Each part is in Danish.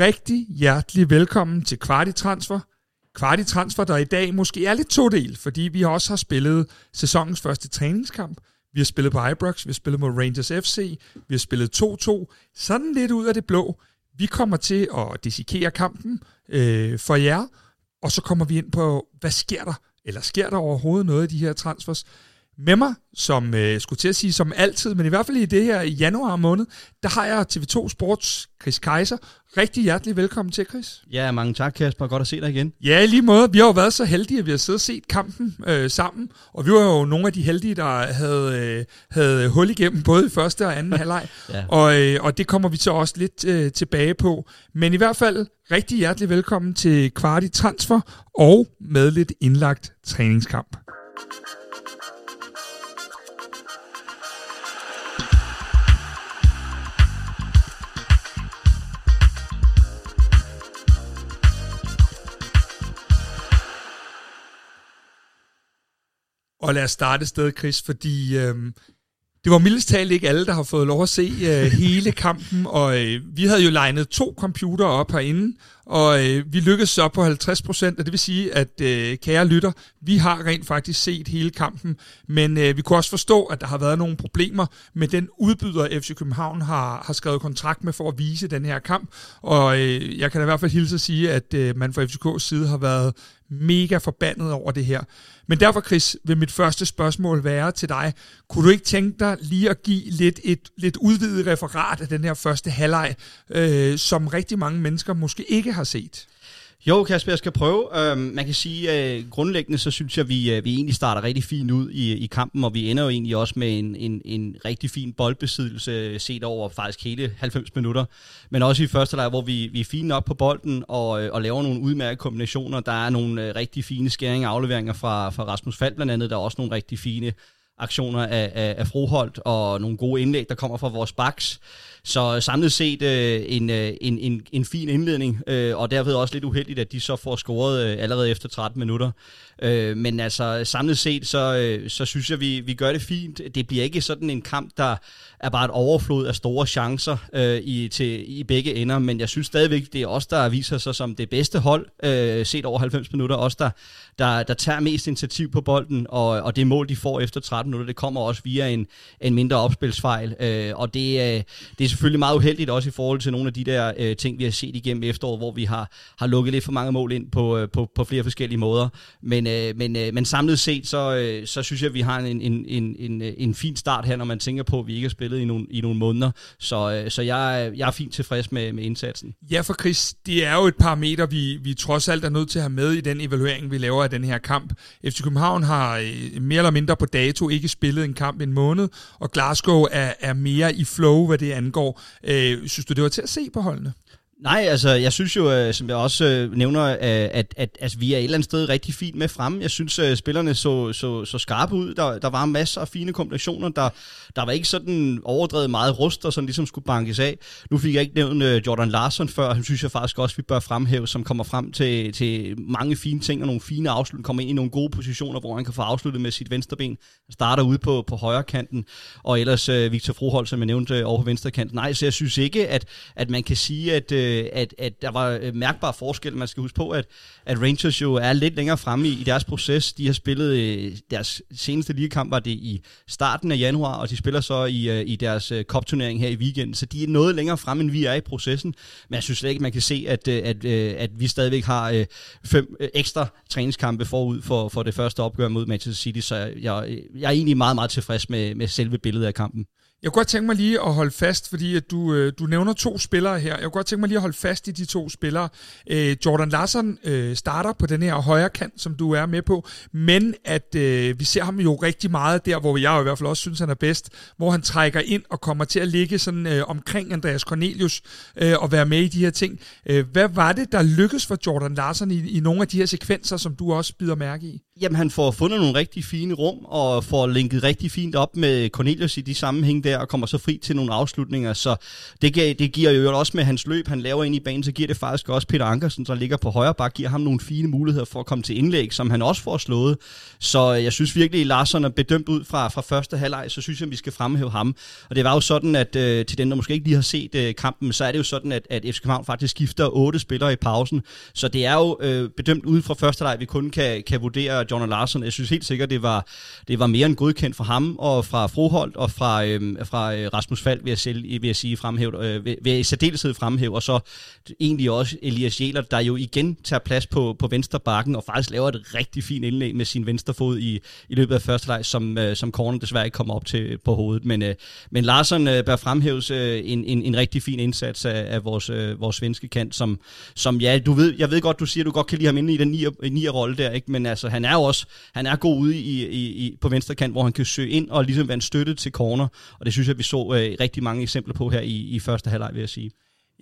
rigtig hjertelig velkommen til Kvartitransfer. Kvartitransfer, der i dag måske er lidt todel, fordi vi også har spillet sæsonens første træningskamp. Vi har spillet på Ibrox, vi har spillet mod Rangers FC, vi har spillet 2-2. Sådan lidt ud af det blå. Vi kommer til at dissekere kampen øh, for jer, og så kommer vi ind på, hvad sker der? Eller sker der overhovedet noget af de her transfers? Med mig, som øh, skulle til at sige som altid, men i hvert fald i det her i januar måned, der har jeg TV2 Sports Chris Kaiser. Rigtig hjertelig velkommen til, Chris. Ja, mange tak, Kasper. Godt at se dig igen. Ja, i lige måde. Vi har jo været så heldige, at vi har siddet og set kampen øh, sammen, og vi var jo nogle af de heldige, der havde, øh, havde hul igennem både i første og anden halvleg, ja. og, øh, og det kommer vi så også lidt øh, tilbage på. Men i hvert fald rigtig hjertelig velkommen til Kvarti Transfer og med lidt indlagt træningskamp. Og lad os starte sted, Chris, fordi øh, det var mildest talt ikke alle, der har fået lov at se øh, hele kampen, og øh, vi havde jo legnet to computere op herinde, og øh, vi lykkedes så på 50 procent, og det vil sige, at øh, kære lytter, vi har rent faktisk set hele kampen, men øh, vi kunne også forstå, at der har været nogle problemer med den udbyder, FC København har, har skrevet kontrakt med for at vise den her kamp, og øh, jeg kan da i hvert fald hilse at sige, at øh, man fra FCK's side har været mega forbandet over det her. Men derfor, Chris, vil mit første spørgsmål være til dig. Kunne du ikke tænke dig lige at give lidt et lidt udvidet referat af den her første halvleg, øh, som rigtig mange mennesker måske ikke har set? Jo, Kasper, jeg skal prøve. Øhm, man kan sige, at øh, grundlæggende så synes jeg, at vi, øh, vi egentlig starter rigtig fint ud i, i kampen, og vi ender jo egentlig også med en, en, en rigtig fin boldbesiddelse øh, set over faktisk hele 90 minutter. Men også i første leg, hvor vi, vi er fine op på bolden og, øh, og laver nogle udmærkede kombinationer. Der er nogle øh, rigtig fine skæringer og afleveringer fra, fra Rasmus Fald blandt andet. Der er også nogle rigtig fine aktioner af, af, af Froholt og nogle gode indlæg, der kommer fra vores backs. Så samlet set øh, en, øh, en, en, en fin indledning, øh, og derved også lidt uheldigt, at de så får scoret øh, allerede efter 13 minutter. Øh, men altså samlet set, så, øh, så synes jeg, vi, vi gør det fint. Det bliver ikke sådan en kamp, der er bare et overflod af store chancer øh, i, til, i begge ender, men jeg synes stadigvæk, det er os, der viser sig som det bedste hold, øh, set over 90 minutter. Os, der, der, der tager mest initiativ på bolden, og, og det mål, de får efter 13 minutter, det kommer også via en, en mindre opspilsfejl. Øh, og det, øh, det er selvfølgelig meget uheldigt også i forhold til nogle af de der øh, ting, vi har set igennem efteråret, hvor vi har, har lukket lidt for mange mål ind på, øh, på, på flere forskellige måder. Men, øh, men, øh, men samlet set, så, øh, så synes jeg, at vi har en, en, en, en, en fin start her, når man tænker på, at vi ikke har spillet i nogle, i nogle måneder. Så, øh, så jeg, jeg er fint tilfreds med, med indsatsen. Ja, for Chris, det er jo et parameter, vi, vi trods alt er nødt til at have med i den evaluering, vi laver af den her kamp. FC København har øh, mere eller mindre på dato ikke spillet en kamp en måned, og Glasgow er, er mere i flow, hvad det angår. Øh, synes du, det var til at se på holdene? Nej, altså jeg synes jo, øh, som jeg også øh, nævner, øh, at, at, at altså, vi er et eller andet sted rigtig fint med frem. Jeg synes, at spillerne så, så, så skarpe ud. Der, der var masser af fine kombinationer. Der, der var ikke sådan overdrevet meget rust, der sådan ligesom skulle bankes af. Nu fik jeg ikke nævnt Jordan Larsson før. Han synes jeg faktisk også, vi bør fremhæve, som kommer frem til, til mange fine ting og nogle fine afslutninger. Kommer ind i nogle gode positioner, hvor han kan få afsluttet med sit venstreben. Han starter ude på, på højre kanten. Og ellers Victor Froholt, som jeg nævnte, over på venstre kanten. Nej, så jeg synes ikke, at, at man kan sige, at øh, at, at der var øh, mærkbar forskel. Man skal huske på, at, at Rangers jo er lidt længere fremme i, i deres proces. De har spillet øh, deres seneste ligekamp var det i starten af januar, og de spiller så i, øh, i deres øh, kopturnering her i weekenden. Så de er noget længere fremme, end vi er i processen. Men jeg synes slet ikke, man kan se, at, øh, at, at vi stadigvæk har fem ekstra træningskampe forud for, for det første opgør mod Manchester City. Så jeg, jeg er egentlig meget, meget tilfreds med, med selve billedet af kampen. Jeg kunne godt tænke mig lige at holde fast, fordi at du, øh, du nævner to spillere her. Jeg kunne godt tænke mig lige at holde fast i de to spillere. Øh, Jordan Larsen øh, starter på den her højre kant, som du er med på, men at øh, vi ser ham jo rigtig meget der, hvor jeg i hvert fald også synes, han er bedst, hvor han trækker ind og kommer til at ligge sådan øh, omkring Andreas Cornelius øh, og være med i de her ting. Øh, hvad var det, der lykkedes for Jordan Larsen i, i nogle af de her sekvenser, som du også bider mærke i? Jamen, han får fundet nogle rigtig fine rum og får linket rigtig fint op med Cornelius i de sammenhæng der og kommer så fri til nogle afslutninger, så det, det giver jo også med hans løb, han laver ind i banen, så giver det faktisk også Peter Ankersen, der ligger på højre bak, giver ham nogle fine muligheder for at komme til indlæg, som han også får slået. Så øh, jeg synes virkelig, at Larsson er bedømt ud fra, fra første halvleg, så synes jeg, at vi skal fremhæve ham. Og det var jo sådan, at øh, til den, der måske ikke lige har set øh, kampen, så er det jo sådan, at, at FC København faktisk skifter otte spillere i pausen. Så det er jo øh, bedømt ud fra første halvleg, vi kun kan, kan vurdere John Larsen. Jeg synes helt sikkert, det var, det var mere end godkendt fra ham, og fra Froholt, og fra, øhm, øh, fra Rasmus Falk, vil jeg, selv, vil jeg sige, fremhæve, øh, vil, vil jeg i særdeleshed fremhæve, og så egentlig også Elias Jæler, der jo igen tager plads på, på venstre bakken, og faktisk laver et rigtig fint indlæg med sin venstre fod i, i løbet af første leg, som, øh, som corner desværre ikke kommer op til på hovedet. Men, øh, men Larsen øh, bør fremhæves øh, en, en, en rigtig fin indsats af, af vores, øh, vores svenske kant, som, som ja, du ved, jeg ved godt, du siger, du godt kan lide ham inde i den nier, nier rolle der, ikke? men altså, han er jo også han er god ude i, i, i, på venstre kant, hvor han kan søge ind og ligesom være en støtte til corner, og det synes jeg, vi så øh, rigtig mange eksempler på her i, i første halvleg, vil jeg sige.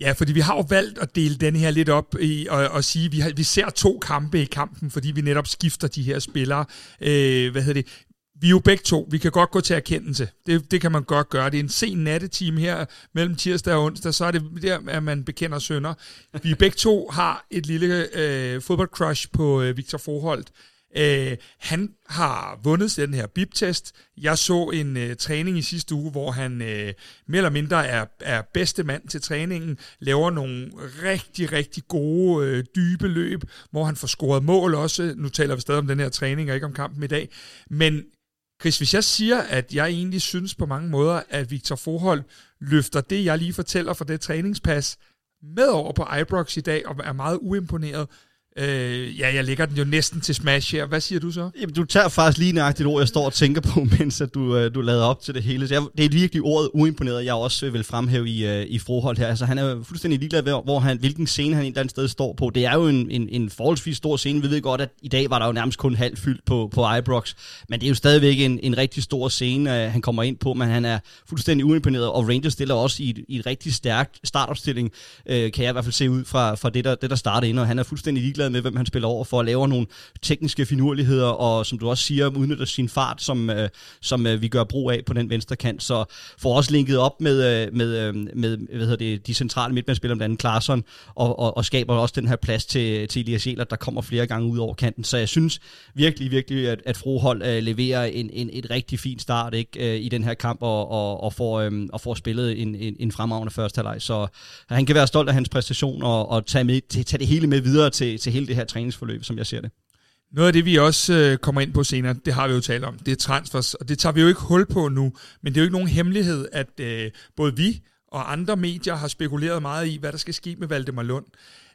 Ja, fordi vi har jo valgt at dele den her lidt op i, og, og sige, at vi, har, vi ser to kampe i kampen, fordi vi netop skifter de her spillere. Øh, hvad hedder det? Vi er jo begge to, vi kan godt gå til erkendelse. Det, det kan man godt gøre. Det er en sen nattetime her mellem tirsdag og onsdag, så er det der, at man bekender sønder. Vi begge to har et lille øh, fodboldcrush på øh, Victor Forholdt. Øh, han har vundet den her BIP-test. Jeg så en øh, træning i sidste uge, hvor han øh, mere eller mindre er, er bedste mand til træningen, laver nogle rigtig, rigtig gode, øh, dybe løb, hvor han får scoret mål også. Nu taler vi stadig om den her træning, og ikke om kampen i dag. Men Chris, hvis jeg siger, at jeg egentlig synes på mange måder, at Victor Forhold løfter det, jeg lige fortæller fra det træningspas, med over på Ibrox i dag, og er meget uimponeret, Øh, ja, jeg lægger den jo næsten til smash her. Hvad siger du så? Jamen, du tager faktisk lige nøjagtigt ord, jeg står og tænker på, mens at du, øh, du lader op til det hele. Så jeg, det er virkelig ordet uimponeret, jeg også vil fremhæve i, øh, i forhold her. Altså, han er fuldstændig ligeglad ved, hvor han, hvilken scene han et eller andet sted står på. Det er jo en, en, en forholdsvis stor scene. Vi ved godt, at i dag var der jo nærmest kun halvt fyldt på, på Ibrox. Men det er jo stadigvæk en, en rigtig stor scene, øh, han kommer ind på. Men han er fuldstændig uimponeret, og Rangers stiller også i et, i et rigtig stærkt startopstilling, øh, kan jeg i hvert fald se ud fra, fra det, der, det, der starter ind. Og han er fuldstændig ligeglad med, hvem han spiller over for, at laver nogle tekniske finurligheder, og som du også siger, udnytter sin fart, som, øh, som øh, vi gør brug af på den venstre kant. Så får også linket op med, øh, med, øh, med hvad hedder det, de centrale midtbanespillere, blandt andet Klaarsson, og, og, og skaber også den her plads til, til Elias Jæler, der kommer flere gange ud over kanten. Så jeg synes virkelig, virkelig, at, at Frohold øh, leverer en, en, et rigtig fint start ikke, øh, i den her kamp, og, og, og, får, øh, og får spillet en, en, en fremragende første halvleg. Så han kan være stolt af hans præstation, og, og tage, med, tage det hele med videre til, til hele det her træningsforløb, som jeg ser det. Noget af det, vi også øh, kommer ind på senere, det har vi jo talt om, det er transfers, og det tager vi jo ikke hul på nu, men det er jo ikke nogen hemmelighed, at øh, både vi og andre medier har spekuleret meget i, hvad der skal ske med Valdemar Lund.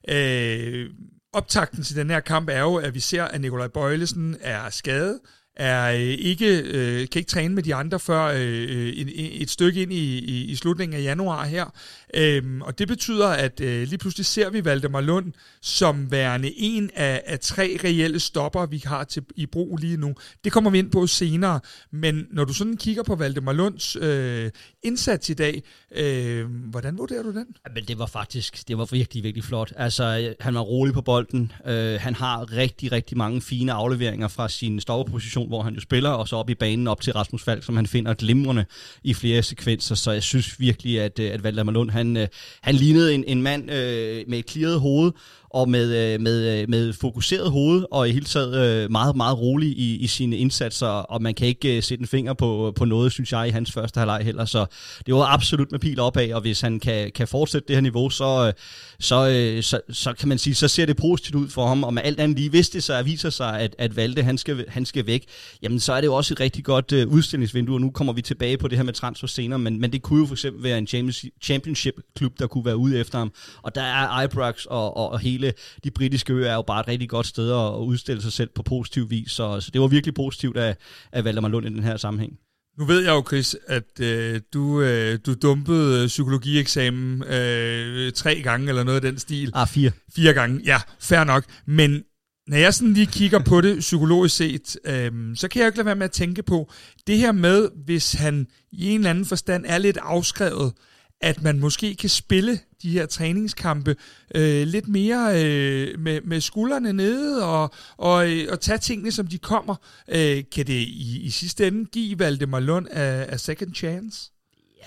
Øh, optakten til den her kamp er jo, at vi ser, at Nikolaj Bøjlesen er skadet, er øh, ikke, øh, kan ikke træne med de andre før øh, øh et, et stykke ind i, i, i slutningen af januar her. Øhm, og det betyder, at øh, lige pludselig ser vi Valdemar Lund som værende en af, af tre reelle stopper, vi har til, i brug lige nu. Det kommer vi ind på senere. Men når du sådan kigger på Valdemar Lunds øh, indsats i dag, øh, hvordan vurderer du den? Men det var faktisk, det var virkelig, virkelig flot. Altså, øh, han var rolig på bolden. Øh, han har rigtig, rigtig mange fine afleveringer fra sin stopperposition, hvor han jo spiller, og så op i banen op til Rasmus Falk, som han finder glimrende i flere sekvenser. Så jeg synes virkelig, at, øh, at Valdemar Lund han, øh, han lignede en, en mand øh, med et klirret hoved, og med, øh, med, øh, med fokuseret hoved, og i hele taget øh, meget, meget rolig i, i sine indsatser, og man kan ikke sætte en finger på, på noget, synes jeg, i hans første halvleg heller, så det var absolut med pil opad, og hvis han kan, kan fortsætte det her niveau, så, så, så, så kan man sige, så ser det positivt ud for ham, og med alt andet lige, hvis det så viser sig, at, at Valde, han skal, han skal væk, jamen så er det jo også et rigtig godt udstillingsvindue, og nu kommer vi tilbage på det her med transfer senere, men, men det kunne jo for eksempel være en championship-klub, der kunne være ude efter ham, og der er Ibrox og, og, og hele hele de britiske øer er jo bare et rigtig godt sted at udstille sig selv på positiv vis, så, så det var virkelig positivt af, af Valdemar Lund i den her sammenhæng. Nu ved jeg jo, Chris, at øh, du, øh, du dumpede psykologieksamen øh, tre gange, eller noget af den stil. Ah, fire. Fire gange, ja, fair nok. Men når jeg sådan lige kigger på det psykologisk set, øh, så kan jeg ikke lade være med at tænke på, det her med, hvis han i en eller anden forstand er lidt afskrevet, at man måske kan spille de her træningskampe øh, lidt mere øh, med, med skuldrene nede og, og, øh, og tage tingene, som de kommer. Øh, kan det i, i sidste ende give Valdemar Lund af, a second chance?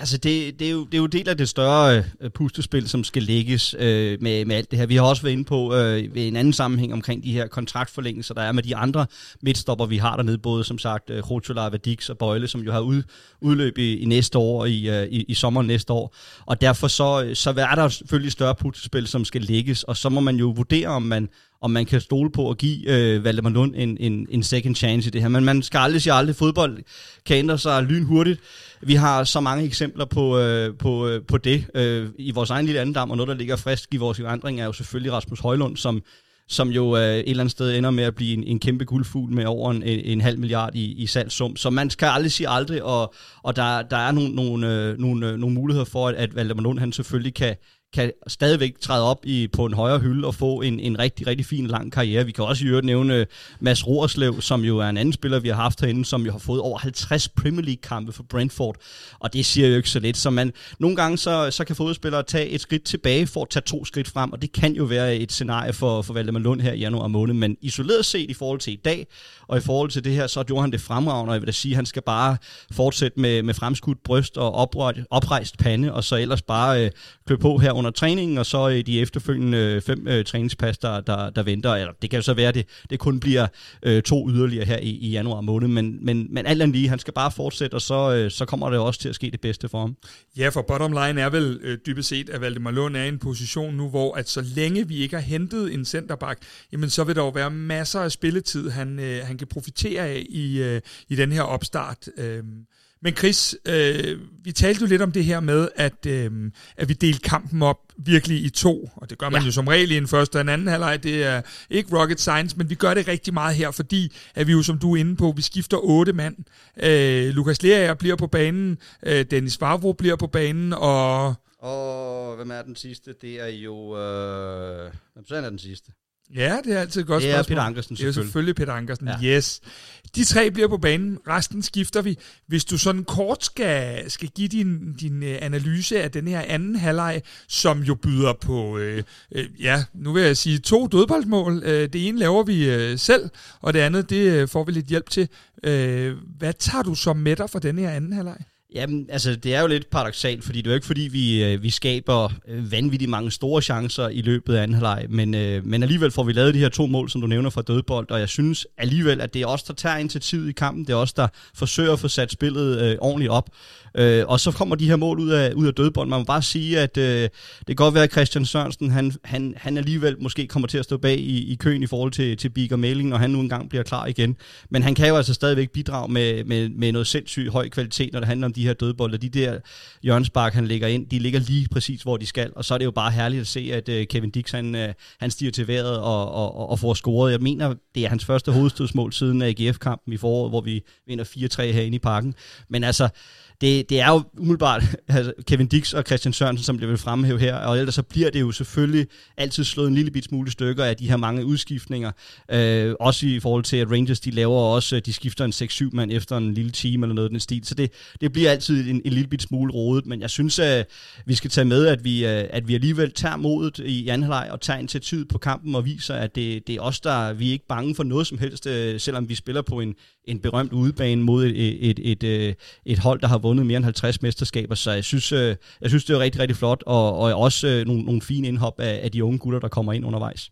Altså, det, det, er jo, det er jo del af det større øh, pustespil, som skal lægges øh, med, med alt det her. Vi har også været inde på øh, ved en anden sammenhæng omkring de her kontraktforlængelser, der er med de andre midtstopper, vi har dernede, både som sagt øh, Rotola, Vadix og Bøjle, som jo har ud, udløb i, i næste år, i, øh, i, i sommeren næste år. Og derfor så, øh, så er der selvfølgelig større pustespil, som skal lægges, og så må man jo vurdere, om man om man kan stole på at give øh, Valdemar Lund en, en, en second chance i det her. Men man skal aldrig sige aldrig, fodbold kan ændre sig lynhurtigt. Vi har så mange eksempler på, øh, på, øh, på det øh, i vores egen lille andendam, og noget, der ligger frisk i vores vandring, er jo selvfølgelig Rasmus Højlund, som som jo øh, et eller andet sted ender med at blive en, en kæmpe guldfugl med over en, en halv milliard i, i salgssum. Så man skal aldrig sige aldrig, og, og der, der er nogle, nogle, øh, nogle, øh, nogle muligheder for, at, at Valdemar Lund han selvfølgelig kan, kan stadigvæk træde op i, på en højere hylde og få en, en rigtig, rigtig fin lang karriere. Vi kan også i øvrigt nævne øh, Mads Roerslev, som jo er en anden spiller, vi har haft herinde, som jo har fået over 50 Premier League-kampe for Brentford, og det siger jo ikke så lidt. Så man, nogle gange så, så kan fodboldspillere tage et skridt tilbage for at tage to skridt frem, og det kan jo være et scenarie for, for Valdemar Lund her i januar måned, men isoleret set i forhold til i dag, og i forhold til det her, så gjorde han det fremragende, og jeg vil da sige, at han skal bare fortsætte med, med fremskudt bryst og oprejst, oprejst pande, og så ellers bare øh, klø på her under træningen, og så de efterfølgende øh, fem øh, træningspas, der, der, der venter. Eller det kan jo så være, at det, det kun bliver øh, to yderligere her i, i januar måned, men, men, men alt andet lige, han skal bare fortsætte, og så, øh, så kommer det også til at ske det bedste for ham. Ja, for bottom line er vel øh, dybest set, at Valdemar Lund er i en position nu, hvor at så længe vi ikke har hentet en centerback, jamen så vil der jo være masser af spilletid, han, øh, han kan profitere af i, øh, i den her opstart. Øh. Men Chris, øh, vi talte jo lidt om det her med, at, øh, at vi delte kampen op virkelig i to, og det gør man ja. jo som regel i en første og en anden halvleg. Det er ikke rocket science, men vi gør det rigtig meget her, fordi at vi jo, som du er inde på, vi skifter otte mand. Øh, Lukas Lerager bliver på banen, øh, Dennis Favro bliver på banen, og... Og hvem er den sidste? Det er jo... Øh... Hvem så er den sidste? Ja, det er altid et godt det er spørgsmål. Peter Ankersen, selvfølgelig. Det er selvfølgelig Peter Ankersen, ja. yes. De tre bliver på banen, resten skifter vi. Hvis du sådan kort skal, skal give din, din øh, analyse af den her anden halvleg, som jo byder på, øh, øh, ja, nu vil jeg sige to dødboldsmål. Øh, det ene laver vi øh, selv, og det andet, det øh, får vi lidt hjælp til. Øh, hvad tager du så med dig for den her anden halvleg? Jamen, altså, det er jo lidt paradoxalt, fordi det er jo ikke fordi, vi, øh, vi skaber øh, vanvittigt mange store chancer i løbet af anden halvleg, men, øh, men alligevel får vi lavet de her to mål, som du nævner fra dødbold, og jeg synes alligevel, at det er os, der tager initiativet i kampen, det er os, der forsøger at få sat spillet øh, ordentligt op, øh, og så kommer de her mål ud af, ud af dødbold. Man må bare sige, at øh, det kan godt være, at Christian Sørensen, han, han, han alligevel måske kommer til at stå bag i, i køen i forhold til, til Big og Mailing, når han nu engang bliver klar igen, men han kan jo altså stadigvæk bidrage med, med, med noget sindssygt høj kvalitet, når det handler om de de her dødbolde. De der hjørnspark, han lægger ind, de ligger lige præcis, hvor de skal. Og så er det jo bare herligt at se, at øh, Kevin Dix, han, øh, han stiger til vejret og, og, og får scoret. Jeg mener, det er hans første hovedstødsmål siden øh, AGF-kampen i foråret, hvor vi vinder 4-3 herinde i parken. Men altså, det, det er jo umiddelbart altså Kevin Dix og Christian Sørensen, som bliver vil fremhæve her, og ellers så bliver det jo selvfølgelig altid slået en lille bit smule stykker af de her mange udskiftninger. Øh, også i forhold til, at Rangers de laver også, øh, de skifter en 6-7 mand efter en lille time eller noget den stil, så det, det bliver altid en, en lille bit smule rodet, men jeg synes, at vi skal tage med, at vi, øh, at vi alligevel tager modet i anden halvleg og tager initiativet på kampen og viser, at det, det er os, der vi er ikke bange for noget som helst, selvom vi spiller på en, en berømt udebane mod et, et, et, et, øh, hold, der har vundet mere end 50 mesterskaber, så jeg synes, øh, jeg synes det er rigtig, rigtig flot, og, og også øh, nogle, nogle fine indhop af, af de unge gutter, der kommer ind undervejs.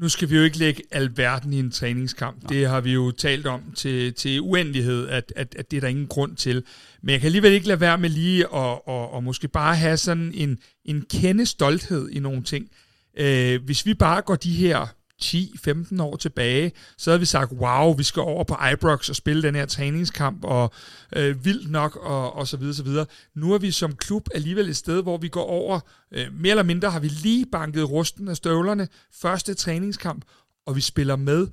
Nu skal vi jo ikke lægge alverden i en træningskamp. Nej. Det har vi jo talt om til, til uendelighed, at, at, at det er der ingen grund til. Men jeg kan alligevel ikke lade være med lige at og, og måske bare have sådan en, en kende stolthed i nogle ting. Øh, hvis vi bare går de her 10-15 år tilbage, så havde vi sagt, wow, vi skal over på Ibrox og spille den her træningskamp, og øh, vildt nok, og, og så videre, så videre. Nu er vi som klub alligevel et sted, hvor vi går over, øh, mere eller mindre har vi lige banket rusten af støvlerne, første træningskamp, og vi spiller med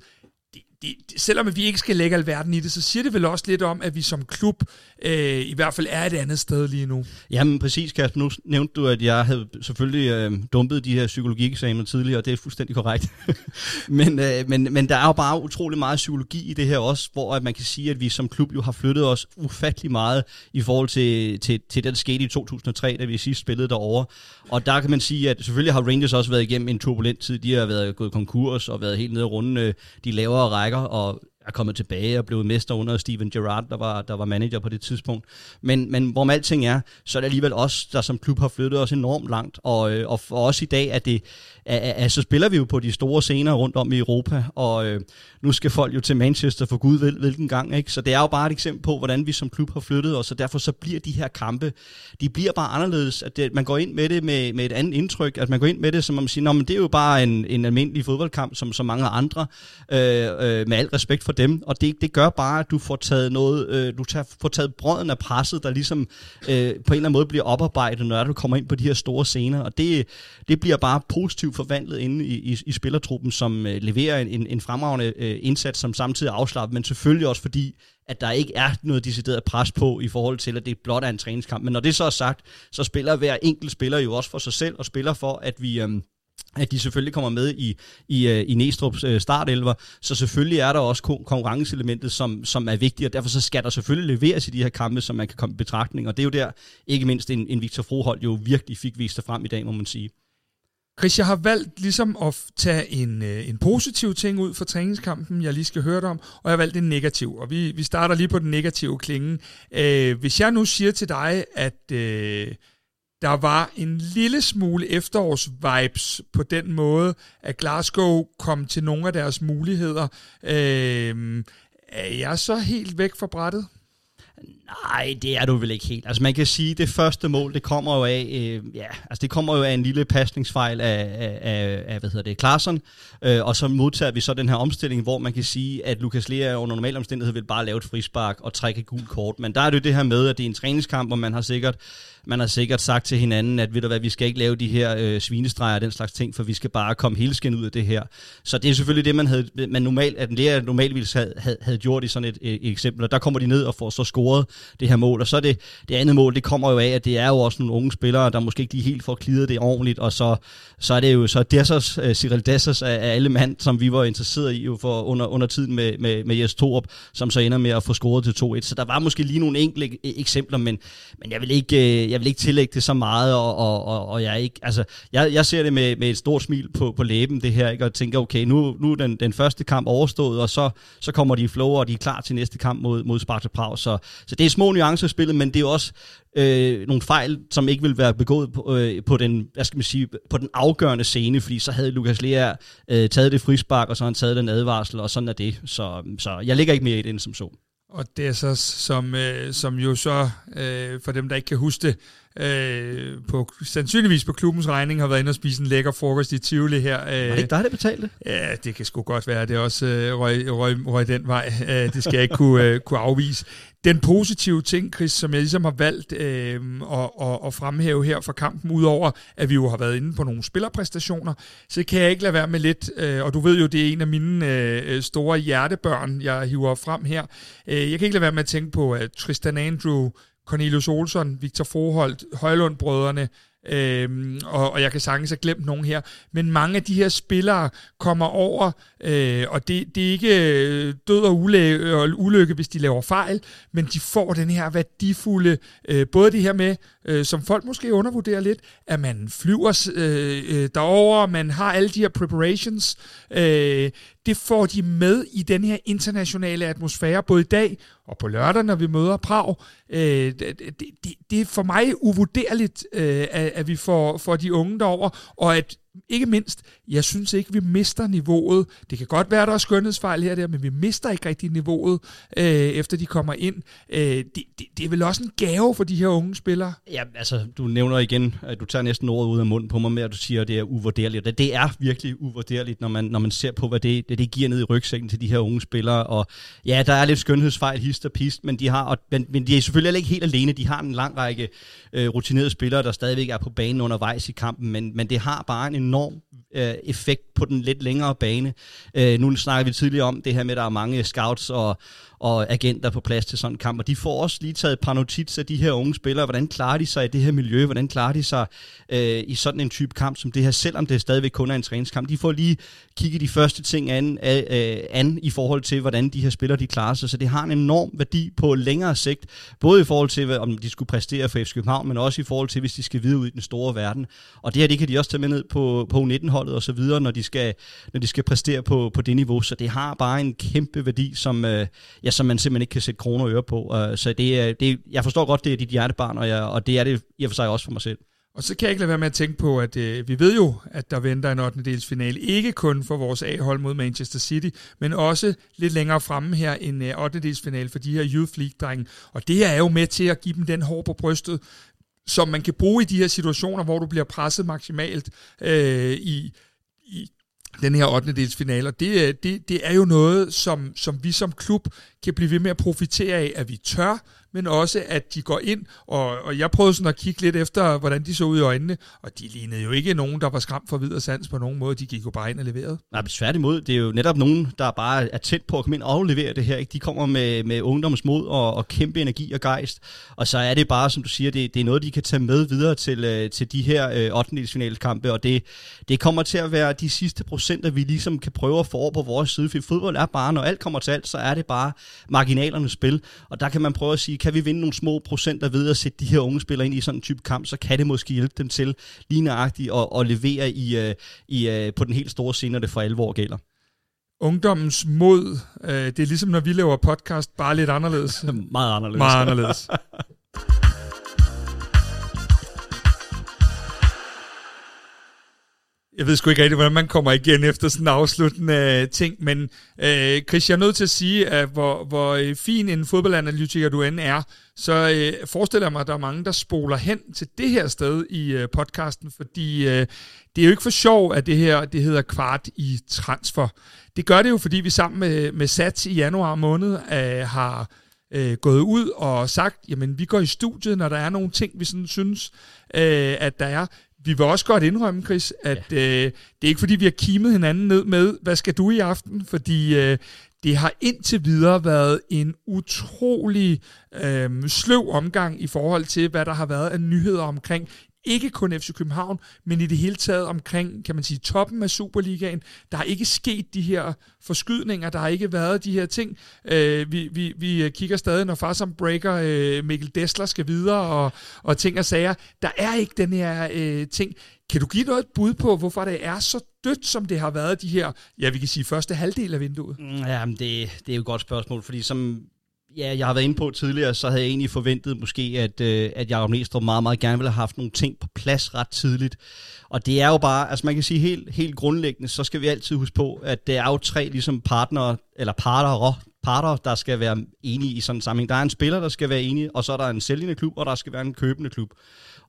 det, selvom vi ikke skal lægge alverden i det, så siger det vel også lidt om, at vi som klub øh, i hvert fald er et andet sted lige nu. Jamen præcis, Kasper. Nu nævnte du, at jeg havde selvfølgelig øh, dumpet de her psykologieksamener tidligere, og det er fuldstændig korrekt. men, øh, men, men der er jo bare utrolig meget psykologi i det her også, hvor at man kan sige, at vi som klub jo har flyttet os ufattelig meget i forhold til, til, til det, der skete i 2003, da vi sidst spillede derovre. Og der kan man sige, at selvfølgelig har Rangers også været igennem en turbulent tid. De har været gået konkurs og været helt nede rundt øh, de lavere rækker, og er kommet tilbage og blevet mester under Steven Gerrard, der var, der var manager på det tidspunkt. Men, men hvorom alting er, så er det alligevel os, der som klub har flyttet os enormt langt. Og, øh, og for os i dag, er det, at, er, så spiller vi jo på de store scener rundt om i Europa, og øh, nu skal folk jo til Manchester for Gud ved hvilken gang. Ikke? Så det er jo bare et eksempel på, hvordan vi som klub har flyttet os, og derfor så bliver de her kampe, de bliver bare anderledes. At det, man går ind med det med, med et andet indtryk, at man går ind med det, som man siger, men det er jo bare en, en almindelig fodboldkamp, som så mange andre, øh, øh, med al respekt for dem, og det, det gør bare, at du får taget noget, øh, du tager, får taget brøden af presset, der ligesom øh, på en eller anden måde bliver oparbejdet, når du kommer ind på de her store scener, og det, det bliver bare positivt forvandlet inde i, i, i spillertruppen, som øh, leverer en, en fremragende øh, indsats, som samtidig er afslappet, men selvfølgelig også fordi, at der ikke er noget decideret pres på i forhold til, at det blot er en træningskamp. Men når det så er sagt, så spiller hver enkelt spiller jo også for sig selv, og spiller for, at vi... Øh, at de selvfølgelig kommer med i, i, øh, i Næstrup's øh, startelver, så selvfølgelig er der også konkurrenceelementet, som, som er vigtigt, og derfor så skal der selvfølgelig leveres i de her kampe, som man kan komme i betragtning, og det er jo der, ikke mindst en, en Victor Froholt jo virkelig fik vist sig frem i dag, må man sige. Chris, jeg har valgt ligesom at tage en, øh, en positiv ting ud for træningskampen, jeg lige skal høre dig om, og jeg har valgt en negativ, og vi, vi starter lige på den negative klinge. Øh, hvis jeg nu siger til dig, at... Øh, der var en lille smule efterårsvibes på den måde, at Glasgow kom til nogle af deres muligheder. Øh, er jeg så helt væk fra brættet? Nej, det er du vel ikke helt. Altså man kan sige, at det første mål, det kommer jo af, øh, ja, altså det kommer jo af en lille pasningsfejl af, af, af, af hvad hedder det, Klaarsson, øh, og så modtager vi så den her omstilling, hvor man kan sige, at Lukas Lea under normale omstændigheder vil bare lave et frispark og trække et gult kort. Men der er det jo det her med, at det er en træningskamp, og man har sikkert man har sikkert sagt til hinanden, at ved du hvad, vi skal ikke lave de her øh, svinestreger og den slags ting, for vi skal bare komme helskin ud af det her. Så det er selvfølgelig det, man, havde, man normalt, at en lærer normalvis havde, havde, havde gjort i sådan et, et, et eksempel, og der kommer de ned og får så scoret det her mål, og så er det, det andet mål, det kommer jo af, at det er jo også nogle unge spillere, der måske ikke lige helt får klidet det ordentligt, og så, så er det jo så Dessers, uh, Cyril Dessers af, af alle mand, som vi var interesseret i jo for under, under tiden med, med, med Jes Torup, som så ender med at få scoret til 2-1. Så der var måske lige nogle enkelte øh, eksempler, men, men jeg vil ikke, øh, jeg vil ikke tillægge det så meget, og, og, og, og jeg, ikke, altså, jeg, jeg ser det med, med et stort smil på, på læben, det her, ikke? og tænker, okay, nu, nu er den, den første kamp overstået, og så, så kommer de i flow, og de er klar til næste kamp mod, mod Sparta Prag. Så, så det er små nuancer i spillet, men det er også øh, nogle fejl, som ikke vil være begået på, øh, på, den, hvad skal man sige, på den afgørende scene, fordi så havde Lukas Lea øh, taget det frispark, og så har han taget den advarsel, og sådan er det. Så, så jeg ligger ikke mere i den som så. Og det er så, som, øh, som jo så, øh, for dem der ikke kan huske det, øh, på, sandsynligvis på klubbens regning har været inde og spise en lækker frokost i Tivoli her. Øh, var det ikke dig, der betalte? Ja, det kan sgu godt være. Det er også øh, røg, røg, røg den vej. Øh, det skal jeg ikke kunne, øh, kunne afvise. Den positive ting, Chris, som jeg ligesom har valgt øh, at, at, at fremhæve her for kampen, udover at vi jo har været inde på nogle spillerpræstationer, så kan jeg ikke lade være med lidt, øh, og du ved jo, det er en af mine øh, store hjertebørn, jeg hiver frem her. Øh, jeg kan ikke lade være med at tænke på, at Tristan Andrew Cornelius Olsson, Victor Forholdt, Højlund-brødrene, Øhm, og, og jeg kan sagtens have glemt nogen her, men mange af de her spillere kommer over, øh, og det, det er ikke øh, død og, ulykke, og ulykke, hvis de laver fejl, men de får den her værdifulde, øh, både det her med, øh, som folk måske undervurderer lidt, at man flyver øh, øh, derover, man har alle de her preparations, øh, det får de med i den her internationale atmosfære, både i dag og på lørdag, når vi møder Prag. Øh, det, det, det er for mig uvurderligt, øh, at, at vi får, får de unge derover, og at ikke mindst, jeg synes ikke, vi mister niveauet. Det kan godt være, der er skønhedsfejl her og der, men vi mister ikke rigtig niveauet, øh, efter de kommer ind. Øh, det, det, det er vel også en gave for de her unge spillere? Ja, altså, du nævner igen, at du tager næsten ordet ud af munden på mig med, at du siger, at det er uvurderligt. Det, det er virkelig uvurderligt, når man, når man ser på, hvad det, det, det giver ned i rygsækken til de her unge spillere. Og ja, der er lidt skønhedsfejl, hist og pist, men de, har, og, men, men de er selvfølgelig ikke helt alene. De har en lang række øh, rutinerede spillere, der stadigvæk er på banen undervejs i kampen, men, men det har bare en enorm øh, effekt på den lidt længere bane. Øh, nu snakker vi tidligere om det her med, at der er mange scouts og, og agenter på plads til sådan en kamp, og de får også lige taget et par notits af de her unge spillere, hvordan klarer de sig i det her miljø, hvordan klarer de sig øh, i sådan en type kamp som det her, selvom det stadigvæk kun er en træningskamp. De får lige kigget de første ting an, øh, øh an i forhold til, hvordan de her spillere de klarer sig, så det har en enorm værdi på længere sigt, både i forhold til, om de skulle præstere for FC København, men også i forhold til, hvis de skal videre ud i den store verden. Og det her, det kan de også tage med ned på på, U19-holdet og så videre, når de skal, når de skal præstere på, på det niveau. Så det har bare en kæmpe værdi, som, øh, jeg som man simpelthen ikke kan sætte kroner og øre på. Uh, så det, det, jeg forstår godt, det er dit hjertebarn, og, jeg, og det er det i og for sig også for mig selv. Og så kan jeg ikke lade være med at tænke på, at øh, vi ved jo, at der venter en 8. dels finale. Ikke kun for vores A-hold mod Manchester City, men også lidt længere fremme her en øh, 8. dels finale for de her Youth League-drenge. Og det er jo med til at give dem den hår på brystet, som man kan bruge i de her situationer, hvor du bliver presset maksimalt øh, i den her 8. dels finale. Og det, øh, det, det er jo noget, som, som vi som klub kan blive ved med at profitere af, at vi tør men også at de går ind, og, og jeg prøvede sådan at kigge lidt efter, hvordan de så ud i øjnene, og de lignede jo ikke nogen, der var skræmt for videre sans på nogen måde, de gik jo bare ind og leverede. Nej, men tværtimod, det er jo netop nogen, der bare er tæt på at komme ind og levere det her. Ikke? De kommer med, med ungdomsmod og, og kæmpe energi og gejst, og så er det bare, som du siger, det, det er noget, de kan tage med videre til, øh, til de her øh, 8. kampe, og det, det kommer til at være de sidste procenter, vi ligesom kan prøve at få over på vores side, for fodbold er bare, når alt kommer til alt, så er det bare marginalernes spil, og der kan man prøve at sige, kan vi vinde nogle små procenter ved at sætte de her unge spillere ind i sådan en type kamp, så kan det måske hjælpe dem til lige nøjagtigt at, at levere i, øh, i, øh, på den helt store scene, når det for alvor gælder. Ungdommens mod, øh, det er ligesom når vi laver podcast, bare lidt anderledes. Meget anderledes. Meget anderledes. Jeg ved sgu ikke rigtig, hvordan man kommer igen efter sådan en afsluttende øh, ting, men øh, Chris, jeg er nødt til at sige, at hvor, hvor øh, fin en fodboldanalytiker du end er, så øh, forestiller jeg mig, at der er mange, der spoler hen til det her sted i øh, podcasten, fordi øh, det er jo ikke for sjov, at det her det hedder kvart i transfer. Det gør det jo, fordi vi sammen med, med Sats i januar måned øh, har øh, gået ud og sagt, jamen vi går i studiet, når der er nogle ting, vi sådan synes, øh, at der er vi vil også godt indrømme, Chris, at ja. øh, det er ikke fordi, vi har kimet hinanden ned med, hvad skal du i aften? Fordi øh, det har indtil videre været en utrolig øh, sløv omgang i forhold til, hvad der har været af nyheder omkring ikke kun FC København, men i det hele taget omkring, kan man sige, toppen af Superligaen. Der er ikke sket de her forskydninger, der har ikke været de her ting. Øh, vi, vi, vi kigger stadig, når far som breaker øh, Mikkel Dessler skal videre, og, og ting og sager. Der er ikke den her øh, ting. Kan du give noget bud på, hvorfor det er så dødt, som det har været de her, ja, vi kan sige, første halvdel af vinduet? Mm, ja, men det, det er jo et godt spørgsmål, fordi som ja, jeg har været inde på tidligere, så havde jeg egentlig forventet måske, at, øh, at Jacob Næstrup meget, meget gerne ville have haft nogle ting på plads ret tidligt. Og det er jo bare, altså man kan sige helt, helt grundlæggende, så skal vi altid huske på, at det er jo tre ligesom partnere, eller parter, parter, der skal være enige i sådan en sammenhæng. Der er en spiller, der skal være enig, og så er der en sælgende klub, og der skal være en købende klub.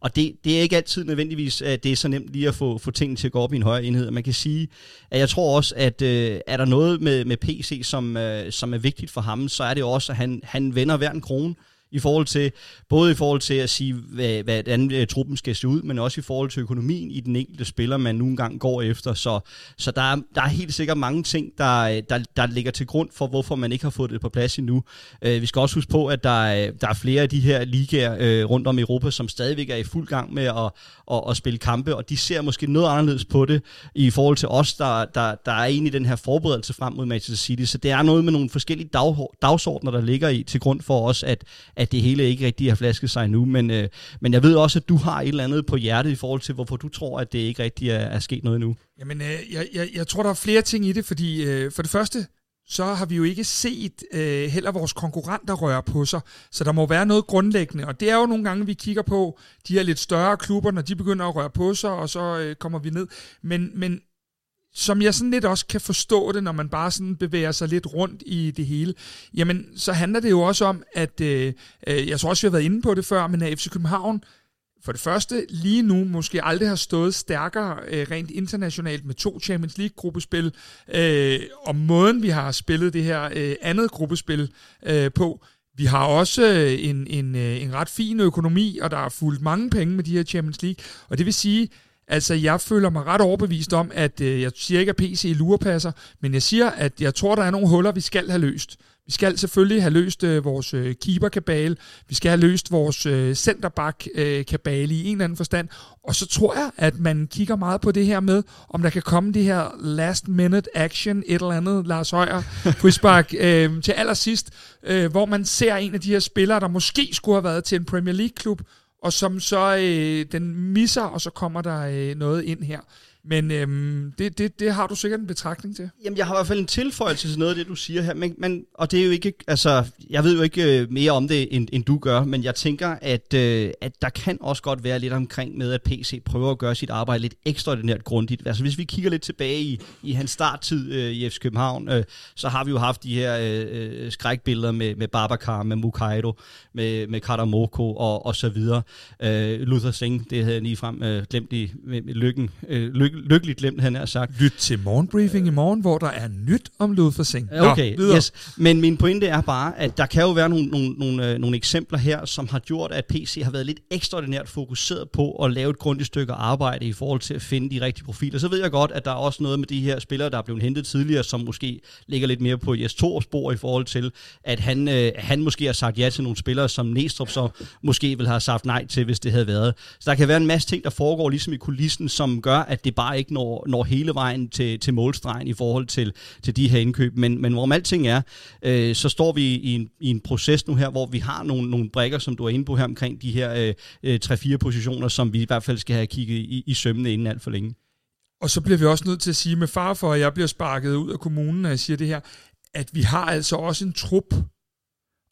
Og det, det er ikke altid nødvendigvis, at det er så nemt lige at få, få tingene til at gå op i en højere enhed. Man kan sige, at jeg tror også, at øh, er der noget med, med PC, som, øh, som er vigtigt for ham, så er det også, at han, han vender hver en krone i forhold til, både i forhold til at sige, hvad, hvordan øh, truppen skal se ud, men også i forhold til økonomien i den enkelte spiller, man nogle engang går efter. Så, så der, er, der er helt sikkert mange ting, der, øh, der, der ligger til grund for, hvorfor man ikke har fået det på plads endnu. Øh, vi skal også huske på, at der er, der er flere af de her ligaer øh, rundt om i Europa, som stadigvæk er i fuld gang med at, at, at spille kampe, og de ser måske noget anderledes på det i forhold til os, der, der, der er egentlig den her forberedelse frem mod Manchester City. Så det er noget med nogle forskellige dag, dagsordner, der ligger i til grund for os, at, at det hele ikke rigtig har flasket sig nu, men, øh, men jeg ved også, at du har et eller andet på hjertet i forhold til, hvorfor du tror, at det ikke rigtig er, er sket noget endnu. Jamen, øh, jeg, jeg, jeg tror, der er flere ting i det, fordi øh, for det første, så har vi jo ikke set øh, heller vores konkurrenter røre på sig. Så der må være noget grundlæggende. Og det er jo nogle gange, vi kigger på de her lidt større klubber, når de begynder at røre på sig, og så øh, kommer vi ned. Men, men som jeg sådan lidt også kan forstå det, når man bare sådan bevæger sig lidt rundt i det hele, jamen så handler det jo også om, at øh, øh jeg tror også, vi har været inde på det før, men at FC København for det første lige nu måske aldrig har stået stærkere øh, rent internationalt med to Champions League-gruppespil, øh, og måden vi har spillet det her øh, andet gruppespil øh, på, vi har også øh, en, en, øh, en ret fin økonomi, og der er fuldt mange penge med de her Champions League, og det vil sige, Altså, jeg føler mig ret overbevist om, at øh, jeg siger ikke, at PC lurepasser, men jeg siger, at jeg tror, der er nogle huller, vi skal have løst. Vi skal selvfølgelig have løst øh, vores øh, keeper-kabale. Vi skal have løst vores øh, centerback-kabale øh, i en eller anden forstand. Og så tror jeg, at man kigger meget på det her med, om der kan komme det her last-minute action, et eller andet, Lars Højer, frispark, øh, til allersidst, øh, hvor man ser en af de her spillere, der måske skulle have været til en Premier League-klub, og som så øh, den misser, og så kommer der øh, noget ind her. Men øhm, det, det, det har du sikkert en betragtning til. Jamen, jeg har i hvert fald en tilføjelse til noget af det, du siger her. Men, men, og det er jo ikke, altså, jeg ved jo ikke øh, mere om det, end, end du gør, men jeg tænker, at, øh, at der kan også godt være lidt omkring med, at PC prøver at gøre sit arbejde lidt ekstraordinært grundigt. Altså, hvis vi kigger lidt tilbage i, i hans starttid øh, i FC København, øh, så har vi jo haft de her øh, øh skrækbilleder med, med Babacar, med Mukaido, med, med Katamoko og, og så videre. Øh, Luther Singh, det havde jeg lige frem øh, glemt i med, med lykken, øh, lykken lykkeligt glemt, han har sagt. Lyt til morgenbriefing i morgen, hvor der er nyt om Singh. Okay, Nå, yes. Men min pointe er bare, at der kan jo være nogle, nogle, nogle, øh, nogle eksempler her, som har gjort, at PC har været lidt ekstraordinært fokuseret på at lave et grundigt stykke arbejde i forhold til at finde de rigtige profiler. Så ved jeg godt, at der er også noget med de her spillere, der er blevet hentet tidligere, som måske ligger lidt mere på Jes Thors spor i forhold til, at han, øh, han måske har sagt ja til nogle spillere, som Næstrup så måske vil have sagt nej til, hvis det havde været. Så der kan være en masse ting, der foregår ligesom i kulissen, som gør, at det bare ikke når, når hele vejen til, til målstregen i forhold til, til de her indkøb. Men, men hvorom alting er, øh, så står vi i en, i en proces nu her, hvor vi har nogle, nogle brækker, som du er inde på her omkring de her øh, øh 3-4 positioner, som vi i hvert fald skal have kigget i, i sømmene inden alt for længe. Og så bliver vi også nødt til at sige med far for, at jeg bliver sparket ud af kommunen, når jeg siger det her, at vi har altså også en trup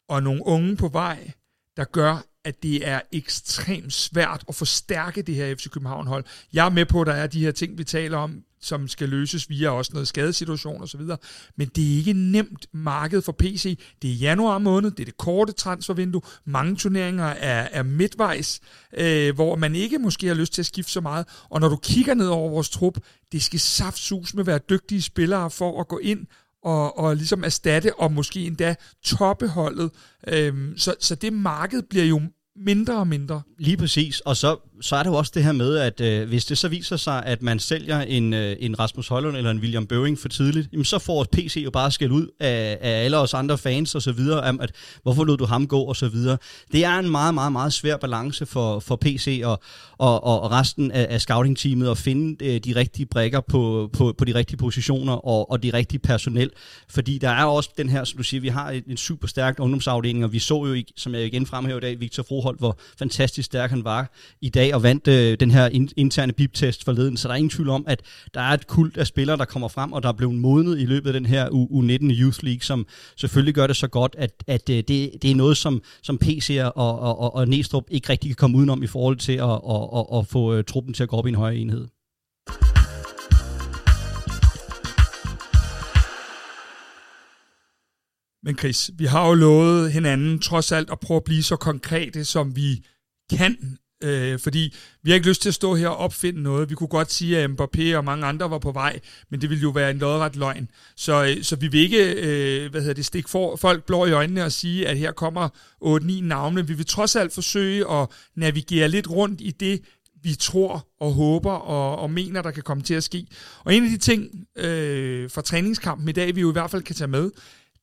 og nogle unge på vej, der gør, at det er ekstremt svært at forstærke det her FC København-hold. Jeg er med på, at der er de her ting, vi taler om, som skal løses via også noget skadesituation og så videre. Men det er ikke nemt marked for PC. Det er januar måned, det er det korte transfervindue. Mange turneringer er, er midtvejs, øh, hvor man ikke måske har lyst til at skifte så meget. Og når du kigger ned over vores trup, det skal saftsus med være dygtige spillere for at gå ind og, og ligesom erstatte og måske endda toppeholdet. Øhm, så, så det marked bliver jo mindre og mindre. Lige præcis, og så så er det jo også det her med, at øh, hvis det så viser sig, at man sælger en, øh, en Rasmus Højlund eller en William Bøving for tidligt, jamen så får PC jo bare skæld ud af, af alle os andre fans og så videre, om at hvorfor lod du ham gå og så videre. Det er en meget, meget, meget svær balance for, for PC og, og, og resten af, af scouting-teamet at finde øh, de rigtige brækker på, på, på de rigtige positioner og, og de rigtige personel. Fordi der er også den her, som du siger, vi har en super stærk ungdomsafdeling, og vi så jo, som jeg igen fremhæver i dag, Victor Froholt, hvor fantastisk stærk han var i dag og vandt øh, den her in, interne bip-test forleden, så der er ingen tvivl om, at der er et kult af spillere, der kommer frem, og der er blevet modnet i løbet af den her U19 Youth League, som selvfølgelig gør det så godt, at, at øh, det, det er noget, som, som PC'er og, og, og, og Næstrup ikke rigtig kan komme udenom i forhold til at, at, at, og få øh, truppen til at gå op i en højere enhed. Men Chris, vi har jo lovet hinanden trods alt at prøve at blive så konkrete, som vi kan Øh, fordi vi har ikke lyst til at stå her og opfinde noget. Vi kunne godt sige, at Mbappé og mange andre var på vej, men det ville jo være en lodret løgn. Så, øh, så vi vil ikke øh, hvad hedder det, stikke for, folk blå i øjnene og sige, at her kommer 8-9 navne. Vi vil trods alt forsøge at navigere lidt rundt i det, vi tror og håber og, og mener, der kan komme til at ske. Og en af de ting øh, fra træningskampen i dag, vi jo i hvert fald kan tage med,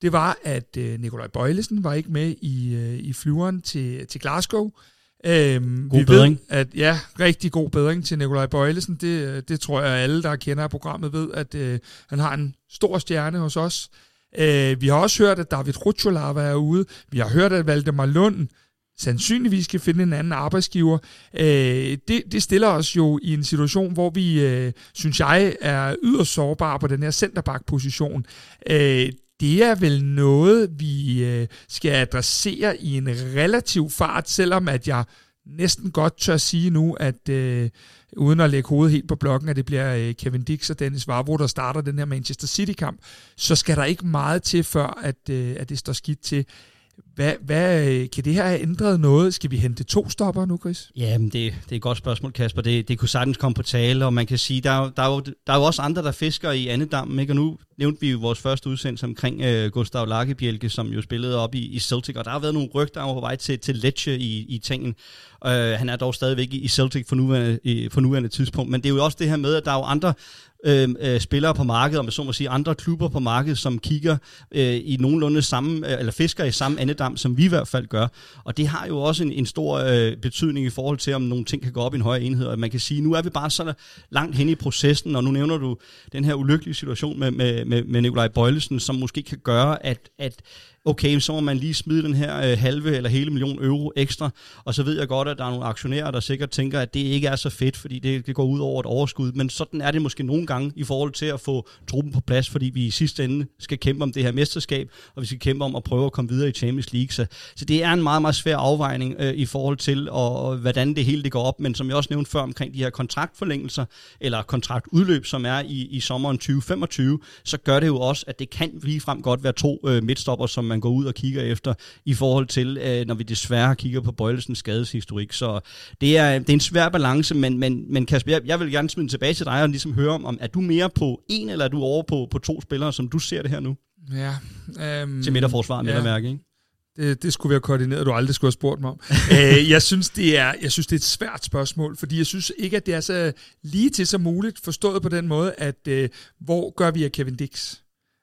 det var, at øh, Nikolaj Bøjlesen var ikke med i, øh, i flyveren til, til Glasgow. Øhm, god vi bedring. Ved, at, ja, rigtig god bedring til Nikolaj Bøjlesen. Det, det tror jeg, alle, der kender programmet, ved, at øh, han har en stor stjerne hos os. Øh, vi har også hørt, at David Rutscholava er ude. Vi har hørt, at Valdemar Lund sandsynligvis skal finde en anden arbejdsgiver. Øh, det, det stiller os jo i en situation, hvor vi, øh, synes jeg, er yderst sårbare på den her centerback-position. Øh, det er vel noget, vi øh, skal adressere i en relativ fart, selvom at jeg næsten godt tør sige nu, at øh, uden at lægge hovedet helt på blokken, at det bliver øh, Kevin Dix og Dennis Vavro, der starter den her Manchester City-kamp, så skal der ikke meget til, før at, øh, at det står skidt til. Hvad, hvad, øh, kan det her have ændret noget? Skal vi hente to stopper nu, Chris? Jamen, det, det er et godt spørgsmål, Kasper. Det, det kunne sagtens komme på tale, og man kan sige, der, der, er, jo, der er jo også andre, der fisker i andedammen, ikke? Og nu nævnte vi jo vores første udsendelse omkring øh, Gustav Lakkebjælke, som jo spillede op i, i Celtic, og der har været nogle rygter over vej til, til Lecce i, i tingen. Øh, han er dog stadigvæk i Celtic for nuværende, i, for nuværende tidspunkt, men det er jo også det her med, at der er jo andre øh, øh spillere på markedet, om så må sige, andre klubber på markedet, som kigger øh, i nogenlunde samme, øh, eller fisker i samme andedam, som vi i hvert fald gør. Og det har jo også en, en stor øh, betydning i forhold til, om nogle ting kan gå op i en højere enhed. Og man kan sige, nu er vi bare så langt hen i processen, og nu nævner du den her ulykkelige situation med, med, med, med Nikolaj Bøjlesen, som måske kan gøre, at, at okay, så må man lige smide den her øh, halve eller hele million euro ekstra, og så ved jeg godt, at der er nogle aktionærer, der sikkert tænker, at det ikke er så fedt, fordi det, det går ud over et overskud, men sådan er det måske nogle gange i forhold til at få truppen på plads, fordi vi i sidste ende skal kæmpe om det her mesterskab, og vi skal kæmpe om at prøve at komme videre i Champions League. Så, så det er en meget, meget svær afvejning øh, i forhold til, og, og hvordan det hele det går op, men som jeg også nævnte før omkring de her kontraktforlængelser, eller kontraktudløb, som er i, i sommeren 2025, så gør det jo også, at det kan ligefrem godt være to øh, midtstopper, som man går ud og kigger efter, i forhold til, øh, når vi desværre kigger på Bøjlesens skadeshistorik. Så det er, det er en svær balance, men, men, men Kasper, jeg, jeg vil gerne smide tilbage til dig og ligesom høre om, om, er du mere på en, eller er du over på, på to spillere, som du ser det her nu? Ja. Um, til midterforsvar, ja. mærke, ikke? Det, det skulle have koordineret, du aldrig skulle have spurgt mig om. Æ, jeg, synes, det er, jeg synes, det er et svært spørgsmål, fordi jeg synes ikke, at det er så lige til så muligt forstået på den måde, at øh, hvor gør vi af Kevin Dix?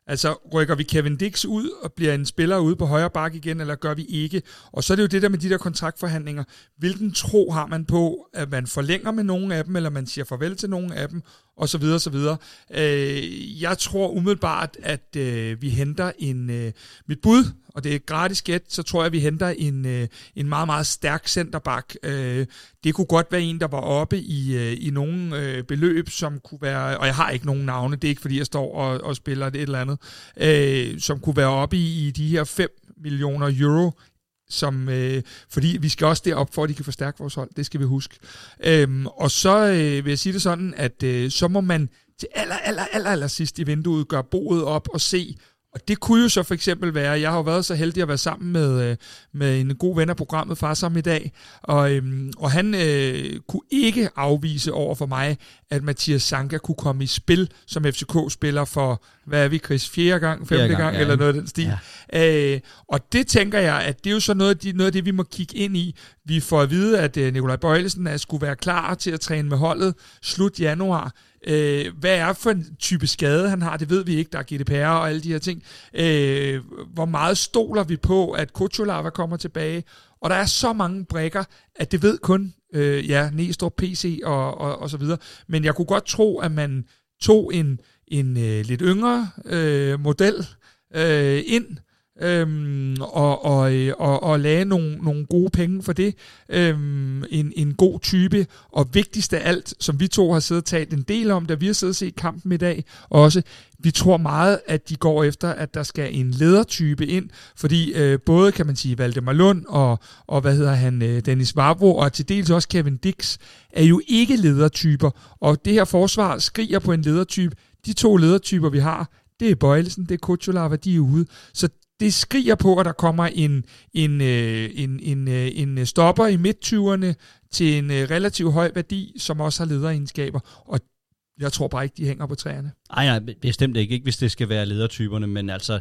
Altså, rykker vi Kevin Dix ud og bliver en spiller ude på højre bak igen, eller gør vi ikke? Og så er det jo det der med de der kontraktforhandlinger. Hvilken tro har man på, at man forlænger med nogle af dem, eller man siger farvel til nogle af dem, og så videre, så videre. Øh, jeg tror umiddelbart, at øh, vi henter en, øh, mit bud, og det er gratis gæt, så tror jeg, at vi henter en, øh, en meget, meget stærk centerback. Øh, det kunne godt være en, der var oppe i, øh, i nogle øh, beløb, som kunne være, og jeg har ikke nogen navne, det er ikke fordi, jeg står og, og spiller det et eller andet, øh, som kunne være oppe i, i de her 5 millioner euro som, øh, fordi vi skal også derop for, at de kan forstærke vores hold. Det skal vi huske. Øhm, og så øh, vil jeg sige det sådan, at øh, så må man til aller, aller, aller, aller sidst i vinduet gøre boet op og se, og det kunne jo så for eksempel være, jeg har jo været så heldig at være sammen med, øh, med en god ven af programmet Far sammen i dag, og, øhm, og han øh, kunne ikke afvise over for mig, at Mathias Sanka kunne komme i spil som FCK-spiller for, hvad er vi, Chris, fjerde gang, femte gang, gang ja. eller noget af den stil. Ja. Øh, og det tænker jeg, at det er jo så noget af, de, noget af det, vi må kigge ind i. Vi får at vide, at øh, Nikolaj Bøjlesen er, skulle være klar til at træne med holdet slut januar. Øh, hvad er for en type skade, han har, det ved vi ikke. Der er GDPR og alle de her ting. Øh, hvor meget stoler vi på, at Kutsulava kommer tilbage? Og der er så mange brækker, at det ved kun øh, ja, Næstrup, PC og, og, og så videre. Men jeg kunne godt tro, at man tog en, en øh, lidt yngre øh, model øh, ind, øhm, og, og, øh, og, og lagde nogle, nogle gode penge for det. Øhm, en, en god type, og vigtigst af alt, som vi to har siddet og talt en del om, da vi har siddet og set kampen i dag, også, vi tror meget, at de går efter, at der skal en ledertype ind, fordi øh, både, kan man sige, Valdemar Lund og, og hvad hedder han, øh, Dennis Vavro, og til dels også Kevin Dix, er jo ikke ledertyper, og det her forsvar skriger på en ledertype. De to ledertyper, vi har, det er Bøjlesen, det er Kuchulava, de er ude. Så det skriger på, at der kommer en, en, øh, en, en, øh, en stopper i midt-20'erne til en øh, relativt høj værdi, som også har lederegenskaber. Og jeg tror bare ikke, de hænger på træerne. Nej, nej, bestemt ikke, ikke hvis det skal være ledertyperne, men altså,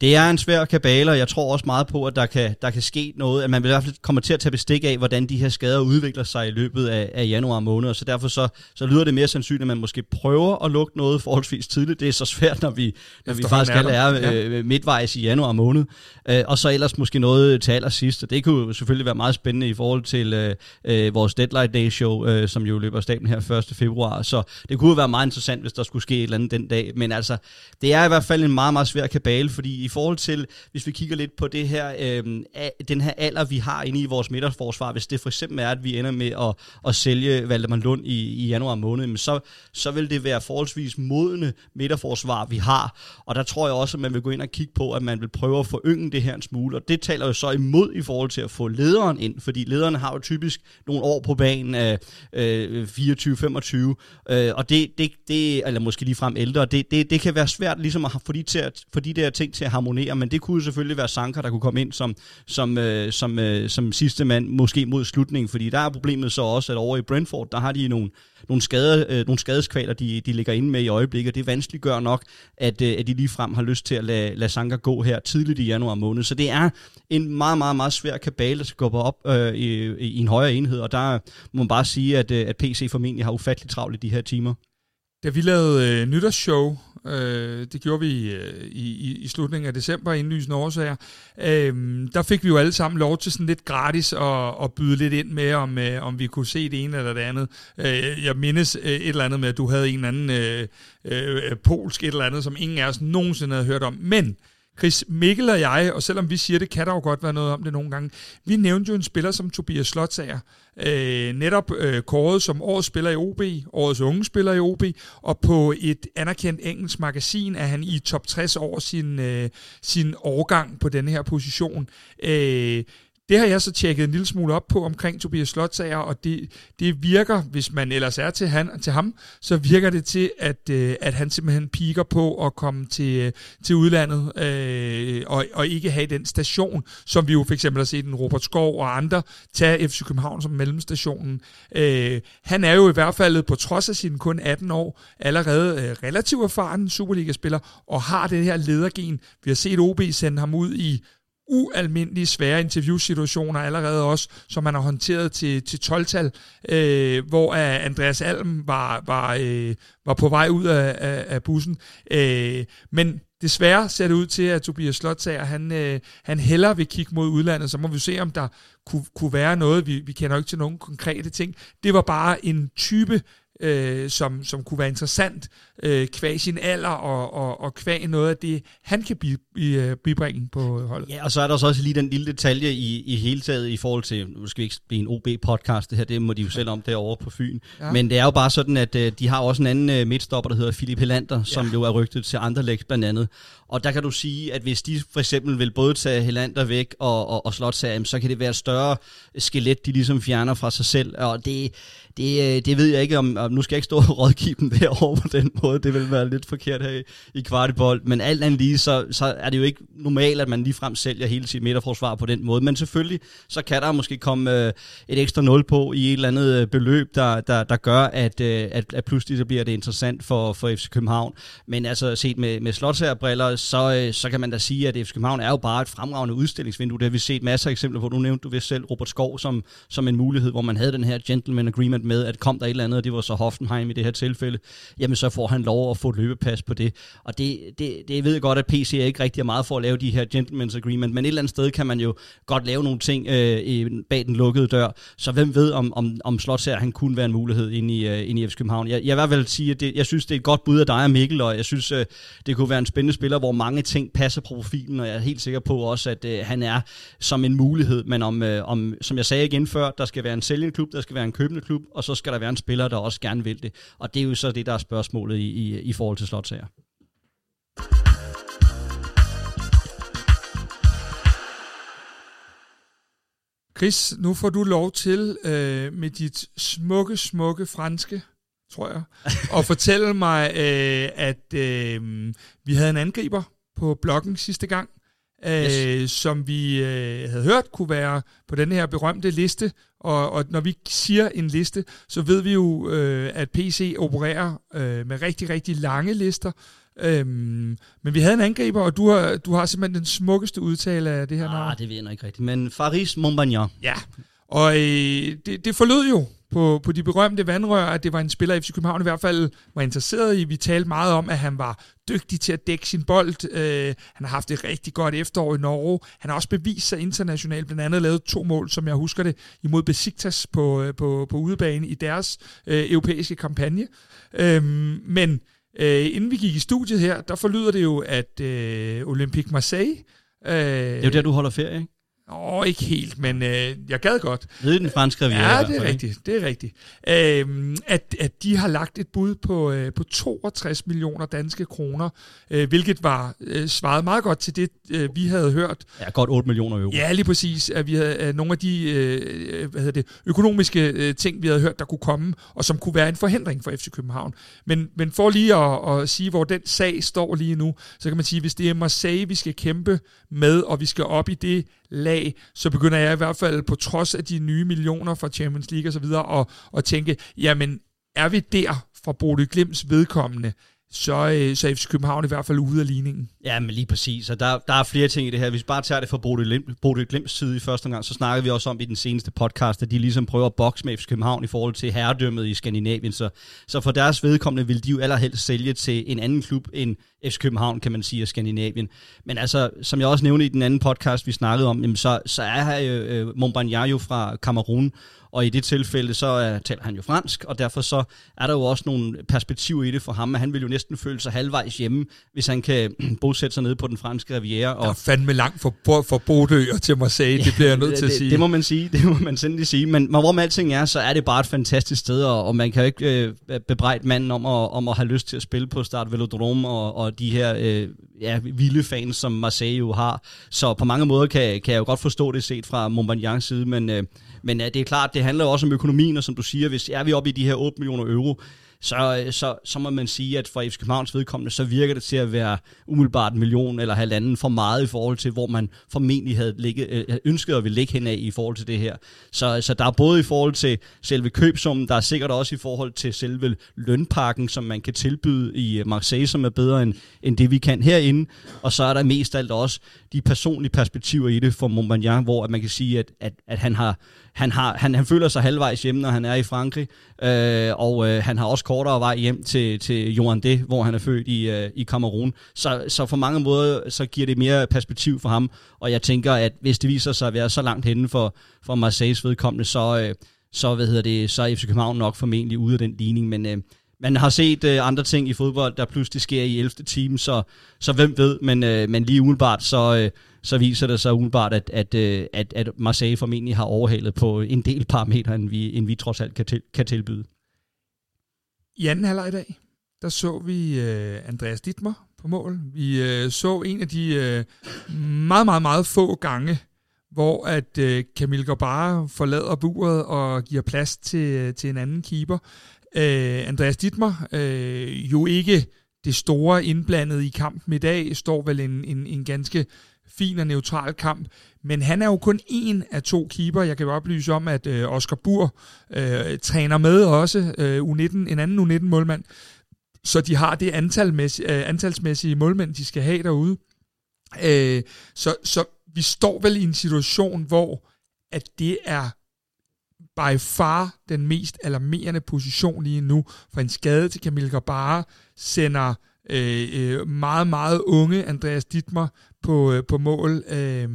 det er en svær kabale, og jeg tror også meget på, at der kan, der kan ske noget, at man i hvert fald kommer til at tage bestik af, hvordan de her skader udvikler sig i løbet af, af januar måned, og så derfor så, så lyder det mere sandsynligt, at man måske prøver at lukke noget forholdsvis tidligt. Det er så svært, når vi, når vi faktisk skal lære ja. øh, midtvejs i januar måned, øh, og så ellers måske noget til allersidst, og det kunne selvfølgelig være meget spændende i forhold til øh, øh, vores Deadline Day show, øh, som jo løber af staben her 1. februar, så det kunne være meget interessant, hvis der skulle ske et eller andet den dag. Men altså, det er i hvert fald en meget, meget svær kabale, fordi i forhold til, hvis vi kigger lidt på det her, øh, den her alder, vi har inde i vores midterforsvar, hvis det for eksempel er, at vi ender med at, at sælge Valdemar Lund i, i januar måned, så, så vil det være forholdsvis modne midterforsvar, vi har. Og der tror jeg også, at man vil gå ind og kigge på, at man vil prøve at forynge det her en smule. Og det taler jo så imod i forhold til at få lederen ind, fordi lederne har jo typisk nogle år på banen af øh, øh 24-25, øh, og det, det, det, eller måske lige frem ældre, det, det, det kan være svært ligesom at få de, til at, få de der ting til at harmonere, men det kunne jo selvfølgelig være Sanka, der kunne komme ind som, som, øh, som, øh, som sidste mand, måske mod slutningen, fordi der er problemet så også, at over i Brentford, der har de nogle, nogle, skade, øh, nogle skadeskvaler, de, de ligger inde med i øjeblikket. Det vanskeliggør nok, at, øh, at de lige frem har lyst til at lade, lade Sanka gå her tidligt i januar måned. Så det er en meget, meget, meget svær kabale, der skal gå op øh, i, i en højere enhed, og der må man bare sige, at, øh, at PC formentlig har ufattelig travlt i de her timer da vi lavede øh, nytårsshow, øh, det gjorde vi øh, i, i, i slutningen af december, indlysende årsager, øh, der fik vi jo alle sammen lov til sådan lidt gratis at, at byde lidt ind med, om, øh, om vi kunne se det ene eller det andet. Øh, jeg mindes øh, et eller andet med, at du havde en eller anden øh, øh, polsk et eller andet, som ingen af os nogensinde havde hørt om. Men Chris Mikkel og jeg, og selvom vi siger det, kan der jo godt være noget om det nogle gange, vi nævnte jo en spiller som Tobias Slotsager, øh, netop øh, kåret som årets spiller i OB, årets unge spiller i OB, og på et anerkendt engelsk magasin er han i top 60 over sin, øh, sin årgang på denne her position. Øh, det har jeg så tjekket en lille smule op på omkring Tobias Slotsager, og det, det virker, hvis man ellers er til, han, til ham, så virker det til, at, øh, at han simpelthen piker på at komme til, øh, til udlandet, øh, og, og ikke have den station, som vi jo for eksempel har set en Robert Skov og andre tage FC København som mellemstationen. Øh, han er jo i hvert fald på trods af sine kun 18 år allerede øh, relativt erfaren Superliga-spiller, og har det her ledergen. Vi har set OB sende ham ud i ualmindelige svære interviewsituationer allerede også, som man har håndteret til, til 12-tal, øh, hvor Andreas Alm var, var, øh, var på vej ud af, af, af bussen. Øh, men desværre ser det ud til, at Tobias Slottager, han, øh, han hellere vil kigge mod udlandet, så må vi se, om der kunne, kunne være noget. Vi, vi kender jo ikke til nogen konkrete ting. Det var bare en type øh, som, som kunne være interessant øh, kvæg sin alder og, og, og kvæg noget af det, han kan bi, bi, øh, bibringe på holdet. Ja, og så er der så også lige den lille detalje i, i hele taget i forhold til, nu skal vi ikke blive en OB-podcast, det her, det må de jo selv om derovre på Fyn. Ja. Men det er jo bare sådan, at øh, de har også en anden øh, midtstopper, der hedder Philip Helander, som ja. jo er rygtet til andre læg blandt andet. Og der kan du sige, at hvis de for eksempel vil både tage Helander væk og, og, og Slotsager, så kan det være et større skelet, de ligesom fjerner fra sig selv. Og det, det, øh, det ved jeg ikke, om, om nu skal jeg ikke stå og rådgive dem derovre på den måde. Det vil være lidt forkert her i, i kvartibold. Men alt andet lige, så, så er det jo ikke normalt, at man ligefrem sælger hele sit midterforsvar på den måde. Men selvfølgelig, så kan der måske komme øh, et ekstra nul på i et eller andet øh, beløb, der, der, der gør, at, øh, at, at pludselig så bliver det interessant for, for FC København. Men altså set med, med slotsherrebriller, så, øh, så kan man da sige, at FC København er jo bare et fremragende udstillingsvindue. Det har vi set masser af eksempler på. Du nævnte du vist selv Robert Skov som, som en mulighed, hvor man havde den her gentleman agreement med, at kom der et eller andet, og det var så Hoffenheim i det her tilfælde, jamen så får han lov at få et løbepas på det. Og det, det, det ved jeg godt, at PC er ikke rigtig meget for at lave de her gentleman's agreement, men et eller andet sted kan man jo godt lave nogle ting øh, bag den lukkede dør. Så hvem ved, om, om, om her, han kunne være en mulighed inde i, øh, inde i FC København. Jeg, jeg vil i hvert fald sige, at det, jeg synes, det er et godt bud af dig og Mikkel, og jeg synes, øh, det kunne være en spændende spiller, hvor mange ting passer på profilen, og jeg er helt sikker på også, at øh, han er som en mulighed, men om, øh, om, som jeg sagde igen før, der skal være en sælgende klub, der skal være en købende klub, og så skal der være en spiller, der også gerne vil det. Og det er jo så det, der er spørgsmålet i, i, i forhold til slotsager. Chris, nu får du lov til øh, med dit smukke, smukke franske, tror jeg, at fortælle mig, øh, at øh, vi havde en angriber på bloggen sidste gang, yes. øh, som vi øh, havde hørt kunne være på den her berømte liste. Og, og når vi siger en liste, så ved vi jo, øh, at PC opererer øh, med rigtig, rigtig lange lister. Øhm, men vi havde en angriber, og du har, du har simpelthen den smukkeste udtale af det her ah, navn. det ved jeg ikke rigtigt, men Faris Montbagnon. Ja, og øh, det, det forlød jo på, på de berømte vandrør, at det var en spiller, FC København i hvert fald var interesseret i. Vi talte meget om, at han var dygtig til at dække sin bold. Øh, han har haft et rigtig godt efterår i Norge. Han har også bevist sig internationalt, blandt andet lavet to mål, som jeg husker det, imod Besiktas på, øh, på, på udebane i deres øh, europæiske kampagne. Øh, men øh, inden vi gik i studiet her, der forlyder det jo, at øh, Olympique Marseille... Øh, det er jo der, du holder ferie, ikke? Åh, ikke helt, men øh, jeg gad godt. Ved den franske riviera. Ja, det er rigtigt, det er rigtigt. Øhm, at, at de har lagt et bud på, øh, på 62 millioner danske kroner, øh, hvilket var øh, svaret meget godt til det, øh, vi havde hørt. Ja, godt 8 millioner euro. Ja, lige præcis. At vi havde øh, nogle af de øh, hvad hedder det, økonomiske øh, ting, vi havde hørt, der kunne komme, og som kunne være en forhindring for FC København. Men, men for lige at, at sige, hvor den sag står lige nu, så kan man sige, hvis det er Marseille, vi skal kæmpe med, og vi skal op i det lag, så begynder jeg i hvert fald på trods af de nye millioner fra Champions League osv. At, at tænke, jamen er vi der fra Bodø Glimts vedkommende, så, øh, så er FC København i hvert fald ude af ligningen. Ja, men lige præcis. Og der, der er flere ting i det her. Hvis vi bare tager det fra Bodil Glimts side i første gang, så snakker vi også om i den seneste podcast, at de ligesom prøver at bokse med FC København i forhold til herredømmet i Skandinavien. Så, så for deres vedkommende vil de jo allerhelst sælge til en anden klub end FC København, kan man sige, af Skandinavien. Men altså, som jeg også nævnte i den anden podcast, vi snakkede om, jamen så, så er her øh, øh Montbagnard jo fra Kamerun, og i det tilfælde, så uh, taler han jo fransk, og derfor så er der jo også nogle perspektiver i det for ham, at han vil jo næsten føle sig halvvejs hjemme, hvis han kan bosætte sig nede på den franske riviera. Og... Der er fandme langt for, for og til Marseille, det bliver jeg nødt til at sige. Det, det må man sige, det må man sindelig sige, men, men hvor med alting er, så er det bare et fantastisk sted, og, og man kan jo ikke øh, bebrejde manden om at, om at have lyst til at spille på Start Velodrome, og, og de her øh, ja, vilde fans, som Marseille jo har. Så på mange måder kan, kan jeg jo godt forstå det set fra Montbagnards side, men, øh, men ja, det er klart, det handler også om økonomien, og som du siger, hvis er vi oppe i de her 8 millioner euro, så, øh, så, så må man sige, at for FC Københavns vedkommende, så virker det til at være umiddelbart en million eller halvanden for meget i forhold til, hvor man formentlig havde ligget, øh, ønsket at ville ligge henad i forhold til det her. Så, så der er både i forhold til selve købsummen, der er sikkert også i forhold til selve lønpakken, som man kan tilbyde i øh, Marseille, som er bedre end, end det, vi kan herinde. Og så er der mest alt også de personlige perspektiver i det for Montmagnan, hvor at man kan sige, at, at, at han har han, har, han, han føler sig halvvejs hjemme, når han er i Frankrig, øh, og øh, han har også kortere vej hjem til, til Johan hvor han er født i, øh, i Kamerun. Så, så for mange måder, så giver det mere perspektiv for ham, og jeg tænker, at hvis det viser sig at være så langt henne for, for Marseilles vedkommende, så, øh, så, hvad hedder det, så er FC København nok formentlig ude af den ligning, men øh, man har set øh, andre ting i fodbold, der pludselig sker i 11. time, så, så hvem ved, men, øh, men lige umiddelbart, så, øh, så viser det sig umiddelbart, at, at, øh, at, at Marseille formentlig har overhalet på en del parametre, end vi, end vi trods alt kan, til, kan tilbyde. I anden halvleg i dag, der så vi øh, Andreas Dittmer på mål. Vi øh, så en af de øh, meget, meget, meget få gange, hvor at øh, Camille Gabara forlader buret og giver plads til, øh, til en anden keeper. Øh, Andreas Dittmer, øh, jo ikke det store indblandet i kampen i dag, står vel en, en, en ganske fin og neutral kamp, men han er jo kun en af to keeper. Jeg kan jo oplyse om, at øh, Oscar Bur øh, træner med også, øh, U19, en anden U19-målmand, så de har det antalmæssige, øh, antalsmæssige målmænd, de skal have derude. Øh, så, så vi står vel i en situation, hvor at det er by far den mest alarmerende position lige nu, for en skade til Camille Gabara sender øh, øh, meget, meget unge Andreas Dittmer på, øh, på mål. Øh,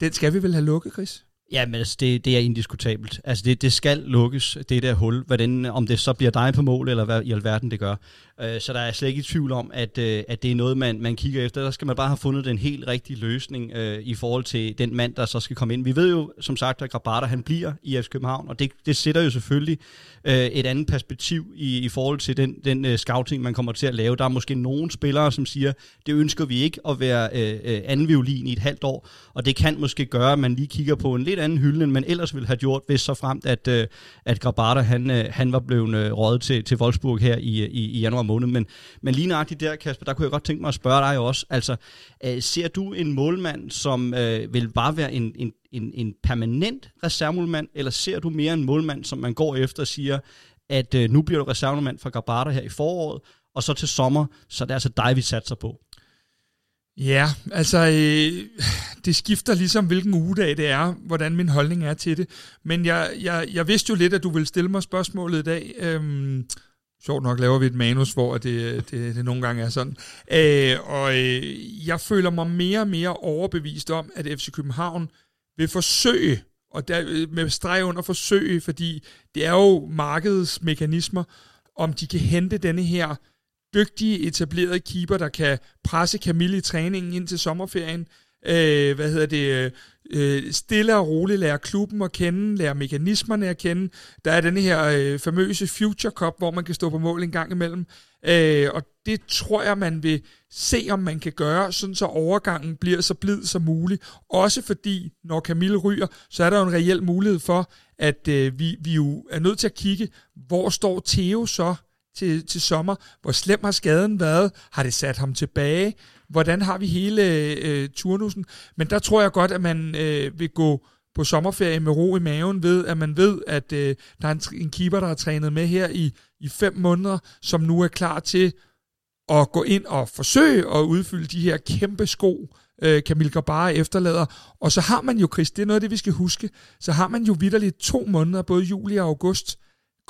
den skal vi vel have lukket, Chris? Ja, men altså, det, det er indiskutabelt. Altså, det, det skal lukkes, det der hul. Hvordan, om det så bliver dig på mål, eller hvad i alverden det gør. Øh, så der er slet ikke i tvivl om, at, øh, at det er noget, man, man kigger efter. Der skal man bare have fundet den helt rigtige løsning øh, i forhold til den mand, der så skal komme ind. Vi ved jo, som sagt, at Grabata han bliver i FC København, og det, det sætter jo selvfølgelig øh, et andet perspektiv i, i forhold til den, den uh, scouting, man kommer til at lave. Der er måske nogle spillere, som siger, det ønsker vi ikke at være øh, øh, anden violin i et halvt år, og det kan måske gøre, at man lige kigger på en lidt anden hylde, end man ellers ville have gjort, hvis så fremt, at, øh, at Grabata han, øh, han var blevet øh, rådet til, til Wolfsburg her i, øh, i, i januar måned. Men, men lige nøjagtigt der, Kasper, der kunne jeg godt tænke mig at spørge dig også. Altså, øh, ser du en målmand, som øh, vil bare være en, en, en, en permanent reservemålmand, eller ser du mere en målmand, som man går efter og siger, at øh, nu bliver du reservemålmand for Gabata her i foråret, og så til sommer, så det er altså dig, vi satser på? Ja, altså øh, det skifter ligesom, hvilken ugedag det er, hvordan min holdning er til det. Men jeg, jeg, jeg vidste jo lidt, at du ville stille mig spørgsmålet i dag. Øhm, sjovt nok laver vi et manus, hvor det, det, det nogle gange er sådan. Øh, og øh, jeg føler mig mere og mere overbevist om, at FC København vil forsøge, og der, øh, med streg under forsøge, fordi det er jo markedets mekanismer, om de kan hente denne her dygtige, etablerede keeper, der kan presse Camille i træningen ind til sommerferien. Øh, hvad hedder det? Øh, stille og roligt lære klubben at kende, lære mekanismerne at kende. Der er den her øh, famøse Future Cup, hvor man kan stå på mål en gang imellem. Øh, og det tror jeg, man vil se, om man kan gøre, sådan så overgangen bliver så blid som muligt. Også fordi, når Camille ryger, så er der jo en reel mulighed for, at øh, vi, vi jo er nødt til at kigge, hvor står Theo så til, til sommer? Hvor slem har skaden været? Har det sat ham tilbage? Hvordan har vi hele øh, turnusen? Men der tror jeg godt, at man øh, vil gå på sommerferie med ro i maven ved, at man ved, at øh, der er en, en keeper, der har trænet med her i, i fem måneder, som nu er klar til at gå ind og forsøge at udfylde de her kæmpe sko, øh, Camille Grabara efterlader. Og så har man jo, Chris, det er noget af det, vi skal huske, så har man jo vidderligt to måneder, både juli og august,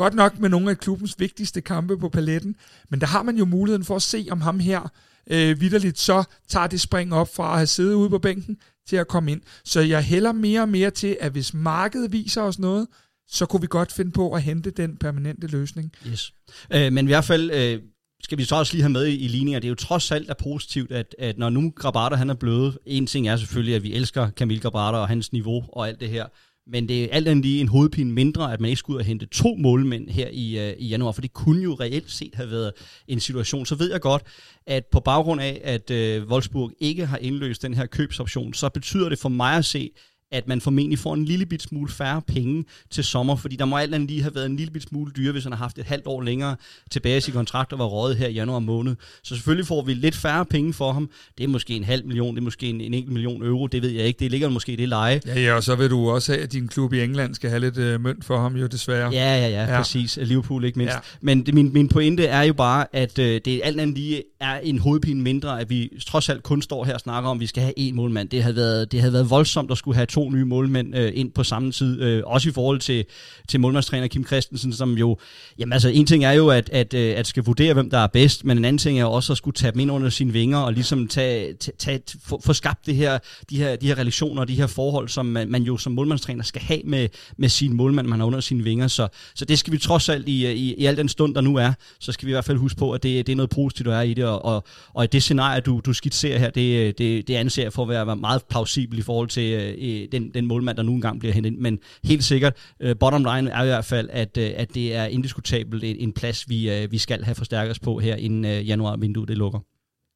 Godt nok med nogle af klubbens vigtigste kampe på paletten, men der har man jo muligheden for at se, om ham her øh, vidderligt så tager det spring op fra at have siddet ude på bænken til at komme ind. Så jeg hælder mere og mere til, at hvis markedet viser os noget, så kunne vi godt finde på at hente den permanente løsning. Yes. Øh, men i hvert fald øh, skal vi så også lige have med i, i ligninger. Det er jo trods alt er positivt, at, at når nu Grabater han er blevet, en ting er selvfølgelig, at vi elsker Camille Grabater og hans niveau og alt det her, men det er alt andet lige en hovedpine mindre, at man ikke skulle ud og hente to målmænd her i, øh, i januar, for det kunne jo reelt set have været en situation. Så ved jeg godt, at på baggrund af, at øh, Wolfsburg ikke har indløst den her købsoption, så betyder det for mig at se, at man formentlig får en lille bit smule færre penge til sommer, fordi der må alt andet lige have været en lille bit smule dyre, hvis han har haft et halvt år længere tilbage i sin kontrakt og var rådet her i januar måned. Så selvfølgelig får vi lidt færre penge for ham. Det er måske en halv million, det er måske en, en enkelt million euro, det ved jeg ikke. Det ligger måske i det leje. Ja, ja, og så vil du også have, at din klub i England skal have lidt øh, mønt for ham jo desværre. Ja, ja, ja, ja. præcis. Liverpool ikke mindst. Ja. Men det, min, min pointe er jo bare, at øh, det alt andet lige er en hovedpine mindre, at vi trods alt kun står her og snakker om, at vi skal have en målmand. Det havde været, det havde været voldsomt at skulle have to nye målmænd øh, ind på samme tid. Øh, også i forhold til, til målmandstræner Kim Christensen, som jo... Jamen altså, en ting er jo, at, at, øh, at skal vurdere, hvem der er bedst, men en anden ting er også at skulle tage dem ind under sine vinger og ligesom tage, tage, tage, få, få skabt det her, de, her, de her relationer og de her forhold, som man, man jo som målmandstræner skal have med, med sin målmand, man har under sine vinger. Så, så det skal vi trods alt i, i, i al den stund, der nu er, så skal vi i hvert fald huske på, at det, det er noget positivt, der er i det, og, og, og det scenarie, du, du skitserer her, det, det, det anser jeg for at være meget plausibel i forhold til øh, den, den målmand, der nu engang bliver hentet Men helt sikkert, øh, bottom line er i hvert fald, at, øh, at det er indiskutabelt en, en plads, vi, øh, vi skal have forstærket os på her, inden øh, januar-vinduet det lukker.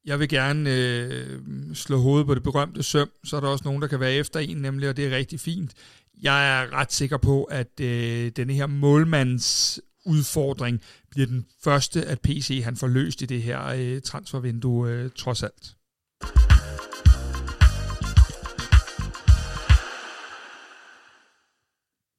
Jeg vil gerne øh, slå hovedet på det berømte søm, så er der også nogen, der kan være efter en, nemlig, og det er rigtig fint. Jeg er ret sikker på, at øh, denne her målmands udfordring bliver den første, at PC han får løst i det her øh, transfervindue øh, trods alt.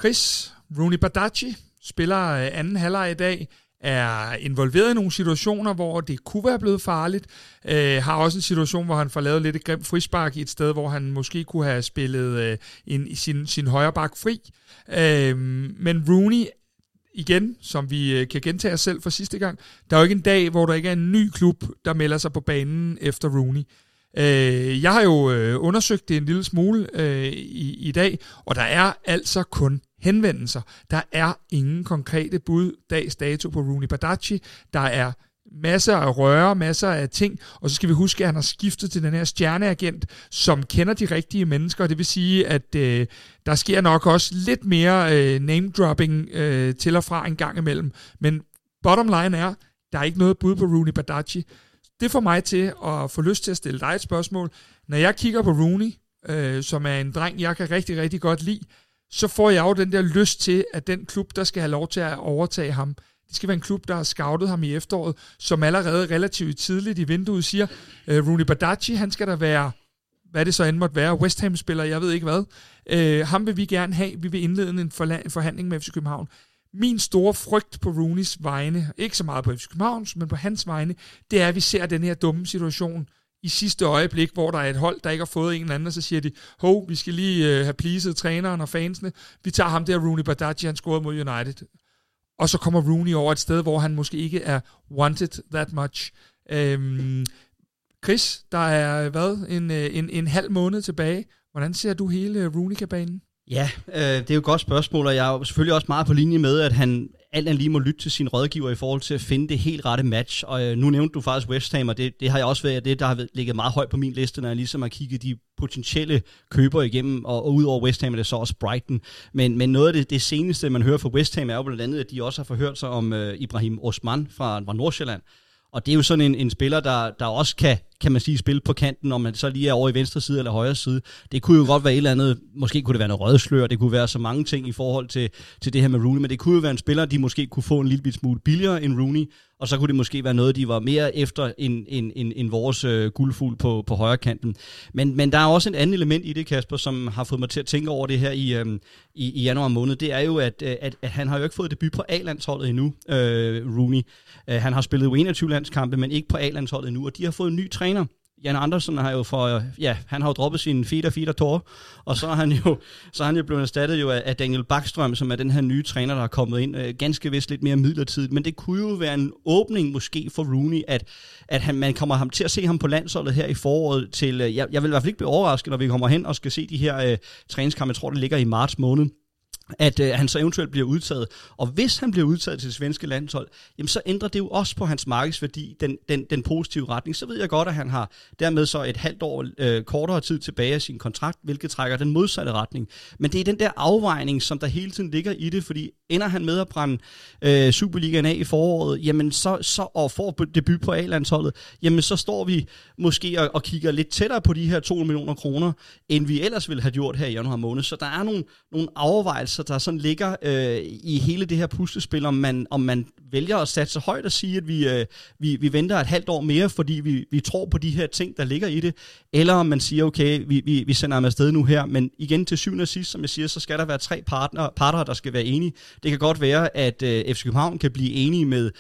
Chris, Rooney Badaci spiller øh, anden halvleg i dag, er involveret i nogle situationer, hvor det kunne være blevet farligt. Øh, har også en situation, hvor han får lavet lidt et grimt frispark i et sted, hvor han måske kunne have spillet øh, en, sin, sin højre bak fri. Øh, men Rooney igen, som vi øh, kan gentage os selv for sidste gang, der er jo ikke en dag, hvor der ikke er en ny klub, der melder sig på banen efter Rooney. Øh, jeg har jo øh, undersøgt det en lille smule øh, i, i dag, og der er altså kun henvendelser. Der er ingen konkrete bud dags dato på Rooney Badachi. Der er masser af røre, masser af ting, og så skal vi huske, at han har skiftet til den her stjerneagent, som kender de rigtige mennesker, det vil sige, at øh, der sker nok også lidt mere øh, name-dropping øh, til og fra en gang imellem, men bottom line er, der er ikke noget bud på Rooney Badachi. Det får mig til at få lyst til at stille dig et spørgsmål. Når jeg kigger på Rooney, øh, som er en dreng, jeg kan rigtig, rigtig godt lide, så får jeg jo den der lyst til, at den klub, der skal have lov til at overtage ham, det skal være en klub, der har scoutet ham i efteråret, som allerede relativt tidligt i vinduet siger, øh, Rooney Badaci, han skal der være, hvad det så end måtte være, West Ham-spiller, jeg ved ikke hvad. Øh, ham vil vi gerne have, vi vil indlede en forhandling med FC København. Min store frygt på Rooneys vegne, ikke så meget på FC Københavns, men på hans vegne, det er, at vi ser den her dumme situation i sidste øjeblik, hvor der er et hold, der ikke har fået en eller anden, og så siger de, hov, vi skal lige øh, have pleaset træneren og fansene. Vi tager ham der, Rooney Badaji, han scorede mod United. Og så kommer Rooney over et sted, hvor han måske ikke er wanted that much. Øhm, Chris, der er hvad, en, øh, en, en halv måned tilbage. Hvordan ser du hele Rooney-kabanen? Ja, øh, det er jo et godt spørgsmål, og jeg er jo selvfølgelig også meget på linje med, at han alt andet lige må lytte til sin rådgiver i forhold til at finde det helt rette match. Og øh, nu nævnte du faktisk West Ham, og det, det har jeg også været det, der har ligget meget højt på min liste, når jeg ligesom har kigget de potentielle købere igennem, og, og udover West Ham er det så også Brighton. Men, men noget af det, det seneste, man hører fra West Ham, er jo blandt andet, at de også har forhørt sig om øh, Ibrahim Osman fra, fra Nordsjælland, og det er jo sådan en, en spiller, der, der også kan, kan man sige, spille på kanten, om man så lige er over i venstre side eller højre side. Det kunne jo godt være et eller andet, måske kunne det være noget rødslør, det kunne være så mange ting i forhold til, til det her med Rooney, men det kunne jo være en spiller, de måske kunne få en lille smule billigere end Rooney, og så kunne det måske være noget, de var mere efter end, end, end, end vores øh, guldfugl på, på højre kanten. Men, men der er også et andet element i det, Kasper, som har fået mig til at tænke over det her i, øh, i, i januar måned. Det er jo, at, øh, at, at han har jo ikke fået debut på A-landsholdet endnu, øh, Rooney. Øh, han har spillet 21 landskampe, men ikke på A-landsholdet endnu, og de har fået en ny træner. Jan Andersen har jo for, ja, han har jo droppet sin feeder feeder tor, og så er han jo, så er han jo blevet erstattet jo af, Daniel Bakstrøm, som er den her nye træner, der er kommet ind, øh, ganske vist lidt mere midlertidigt, men det kunne jo være en åbning måske for Rooney, at, at han, man kommer ham til at se ham på landsholdet her i foråret til, øh, jeg, jeg vil i hvert fald ikke blive overrasket, når vi kommer hen og skal se de her øh, træningskampe, jeg tror det ligger i marts måned, at øh, han så eventuelt bliver udtaget. Og hvis han bliver udtaget til det svenske landshold, jamen så ændrer det jo også på hans markedsværdi, den, den, den positive retning. Så ved jeg godt, at han har dermed så et halvt år øh, kortere tid tilbage af sin kontrakt, hvilket trækker den modsatte retning. Men det er den der afvejning, som der hele tiden ligger i det, fordi ender han med at brænde øh, Superligaen af i foråret, jamen så, så, og får debut på A-landsholdet, jamen så står vi måske og, og kigger lidt tættere på de her 2 millioner kroner, end vi ellers ville have gjort her i januar måned. Så der er nogle, nogle overvejelser, der sådan ligger øh, i hele det her puslespil, om man, om man vælger at satse højt og sige, at vi, øh, vi, vi venter et halvt år mere, fordi vi, vi tror på de her ting, der ligger i det, eller om man siger, okay, vi, vi, vi sender ham afsted nu her, men igen til syvende og sidst, som jeg siger, så skal der være tre partner, parter, der skal være enige. Det kan godt være, at øh, FC København kan blive enige med,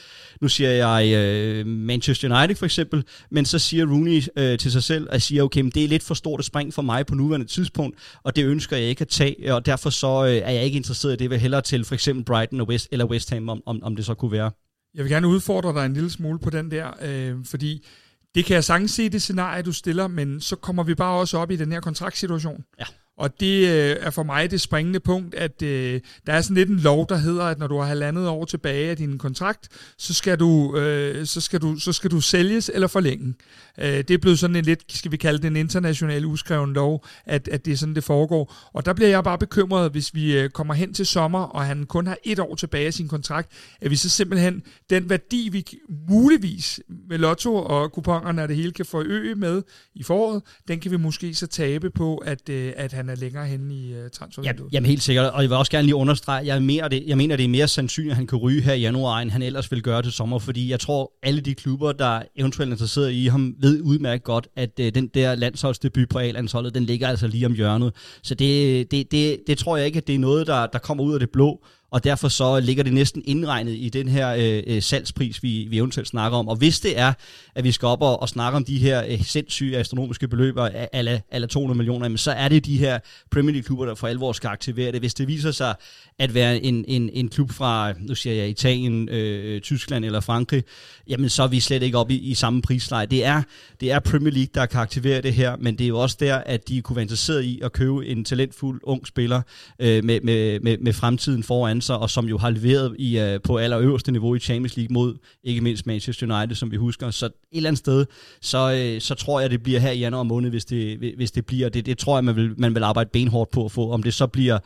nu siger jeg øh, Manchester United for eksempel, men så siger Rooney øh, til sig selv, at siger, okay, men det er lidt for stort et spring for mig på nuværende tidspunkt, og det ønsker jeg ikke at tage, og derfor så øh, er jeg ikke interesseret i det, jeg vil hellere til for eksempel Brighton og West, eller West Ham, om, om, om det så kunne være. Jeg vil gerne udfordre dig en lille smule på den der, øh, fordi det kan jeg sagtens se det scenarie, du stiller, men så kommer vi bare også op i den her kontraktsituation. Ja. Og det øh, er for mig det springende punkt, at øh, der er sådan lidt en lov, der hedder, at når du har halvandet år tilbage af din kontrakt, så skal du, øh, så skal du, så skal du sælges eller forlænge. Øh, det er blevet sådan en lidt, skal vi kalde det en international uskreven lov, at, at det er sådan, det foregår. Og der bliver jeg bare bekymret, hvis vi øh, kommer hen til sommer, og han kun har et år tilbage af sin kontrakt, at vi så simpelthen, den værdi, vi muligvis med lotto og kuponerne og det hele kan forøge med i foråret, den kan vi måske så tabe på, at, øh, at han er længere henne i uh, transfervinduet. Ja, jamen helt sikkert, og jeg vil også gerne lige understrege, jeg mener, det, jeg mener, det er mere sandsynligt, at han kan ryge her i januar, end han ellers vil gøre til sommer, fordi jeg tror, alle de klubber, der eventuelt er interesseret i ham, ved udmærket godt, at uh, den der landsholdsdebut på A-landsholdet, den ligger altså lige om hjørnet. Så det, det, det, det tror jeg ikke, at det er noget, der, der kommer ud af det blå og derfor så ligger det næsten indregnet i den her øh, øh, salgspris, vi, vi eventuelt snakker om. Og hvis det er, at vi skal op og, og snakke om de her øh, sindssyge astronomiske beløber af alle 200 millioner, så er det de her Premier League-klubber, der for alvor skal aktivere det. Hvis det viser sig at være en, en, en klub fra, nu siger jeg Italien, øh, Tyskland eller Frankrig, jamen så er vi slet ikke oppe i, i samme prisleje. Det er, det er Premier League, der kan aktivere det her, men det er jo også der, at de kunne være interesseret i at købe en talentfuld ung spiller øh, med, med, med, med fremtiden foran sig, og som jo har leveret i, uh, på allerøverste niveau i Champions League mod ikke mindst Manchester United, som vi husker. Så et eller andet sted, så, uh, så tror jeg, det bliver her i januar måned, hvis det, hvis det bliver. Det, det tror jeg, man vil, man vil arbejde benhårdt på at få. Om det så bliver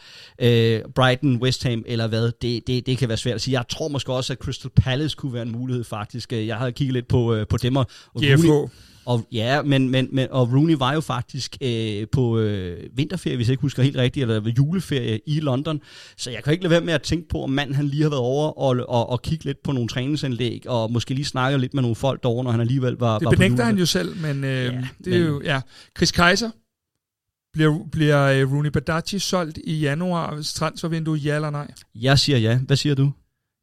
uh, Brighton, West Ham eller hvad, det, det, det kan være svært at sige. Jeg tror måske også, at Crystal Palace kunne være en mulighed faktisk. Jeg har kigget lidt på, uh, på dem. Og, Rooney, og ja, men, men, men og Rooney var jo faktisk øh, på øh, vinterferie, hvis jeg ikke husker helt rigtigt, eller juleferie i London. Så jeg kan ikke lade være med at tænke på, om manden han lige har været over og, og, og kigge lidt på nogle træningsanlæg, og måske lige snakke lidt med nogle folk derovre, når han alligevel var, det var på Det han jo selv, men øh, ja, det er men, jo, ja. Chris Kaiser, bliver, bliver øh, Rooney Badachi solgt i januar transfervindue, ja eller nej? Jeg siger ja. Hvad siger du?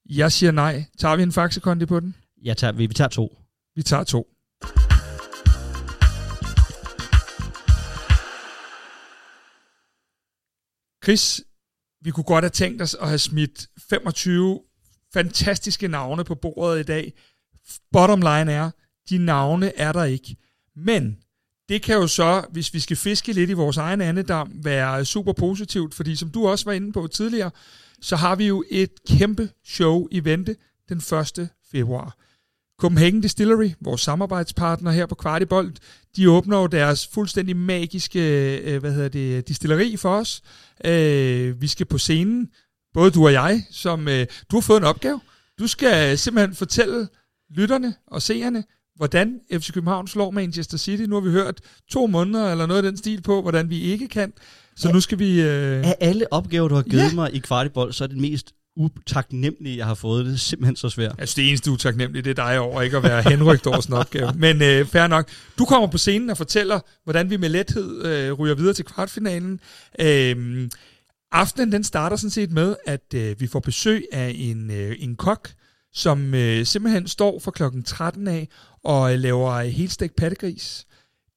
Jeg siger nej. Tager vi en faxekondi på den? Ja, tager, vi, vi tager to. Vi tager to. Chris, vi kunne godt have tænkt os at have smidt 25 fantastiske navne på bordet i dag. Bottom line er, de navne er der ikke. Men det kan jo så, hvis vi skal fiske lidt i vores egen andedam, være super positivt, fordi som du også var inde på tidligere, så har vi jo et kæmpe show i vente den 1. februar. Copenhagen Distillery, vores samarbejdspartner her på Kvartibold, de åbner jo deres fuldstændig magiske øh, hvad hedder det, distilleri for os. Øh, vi skal på scenen, både du og jeg, som øh, du har fået en opgave. Du skal simpelthen fortælle lytterne og seerne, hvordan FC København slår Manchester City. Nu har vi hørt to måneder eller noget af den stil på, hvordan vi ikke kan. Så ja, nu skal vi... Øh... Af alle opgaver, du har givet ja. mig i Kvartibold, så er det mest utaknemmelig, jeg har fået. Det er simpelthen så svært. Altså det eneste utaknemmelige, det er dig over ikke at være henrygt over sådan en opgave. Men øh, fair nok. Du kommer på scenen og fortæller, hvordan vi med lethed øh, ryger videre til kvartfinalen. Øh, aftenen den starter sådan set med, at øh, vi får besøg af en, øh, en kok, som øh, simpelthen står for klokken 13 af og øh, laver helstegt pattegris.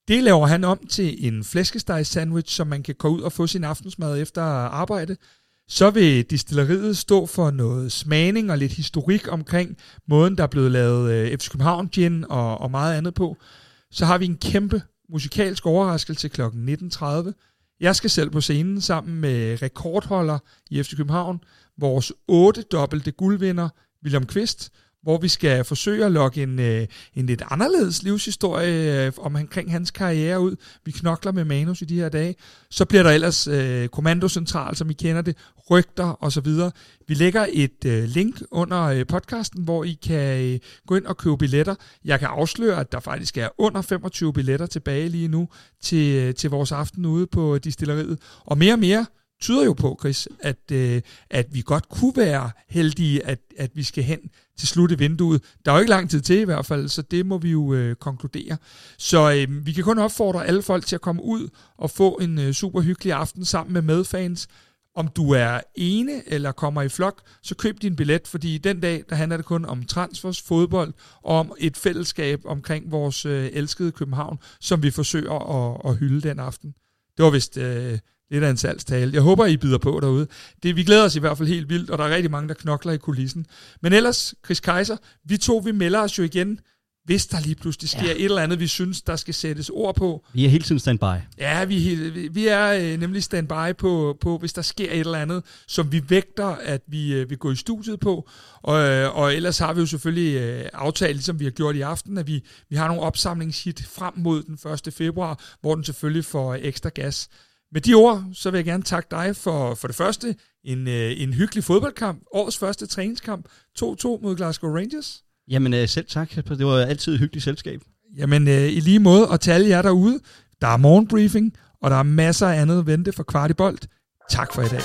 Det laver han om til en flæskesteg sandwich, som man kan gå ud og få sin aftensmad efter arbejde. Så vil distilleriet stå for noget smagning og lidt historik omkring måden, der er blevet lavet øh, FC København gin og, og meget andet på. Så har vi en kæmpe musikalsk overraskelse kl. 19.30. Jeg skal selv på scenen sammen med rekordholder i FC København, vores otte dobbelte guldvinder, William Kvist, hvor vi skal forsøge at lokke en, øh, en lidt anderledes livshistorie øh, om omkring hans karriere ud. Vi knokler med manus i de her dage. Så bliver der ellers øh, kommandocentral, som I kender det, rygter osv. Vi lægger et øh, link under øh, podcasten, hvor I kan øh, gå ind og købe billetter. Jeg kan afsløre, at der faktisk er under 25 billetter tilbage lige nu til, øh, til vores aften ude på distilleriet. Og mere og mere tyder jo på, Chris, at, øh, at vi godt kunne være heldige, at, at vi skal hen til slutte vinduet. Der er jo ikke lang tid til i hvert fald, så det må vi jo øh, konkludere. Så øh, vi kan kun opfordre alle folk til at komme ud og få en øh, super hyggelig aften sammen med medfans. Om du er ene eller kommer i flok, så køb din billet, fordi den dag, der handler det kun om transfers, fodbold og om et fællesskab omkring vores øh, elskede København, som vi forsøger at, at hylde den aften. Det var vist øh, lidt af en salgstale. Jeg håber, I byder på derude. Det, vi glæder os i hvert fald helt vildt, og der er rigtig mange, der knokler i kulissen. Men ellers, Chris Kaiser, vi to, vi melder os jo igen, hvis der lige pludselig sker ja. et eller andet, vi synes, der skal sættes ord på. Vi er hele tiden standby. Ja, vi, vi er øh, nemlig standby på, på, hvis der sker et eller andet, som vi vægter, at vi øh, vil gå i studiet på. Og, øh, og ellers har vi jo selvfølgelig øh, aftalt, ligesom vi har gjort i aften, at vi, vi har nogle opsamlingshit frem mod den 1. februar, hvor den selvfølgelig får ekstra gas. Med de ord, så vil jeg gerne takke dig for, for det første, en, øh, en hyggelig fodboldkamp, årets første træningskamp, 2-2 mod Glasgow Rangers. Jamen øh, selv tak, det var altid et hyggeligt selskab. Jamen øh, i lige måde, og til alle jer derude, der er morgenbriefing, og der er masser af andet at vente for kvart i bold. Tak for i dag.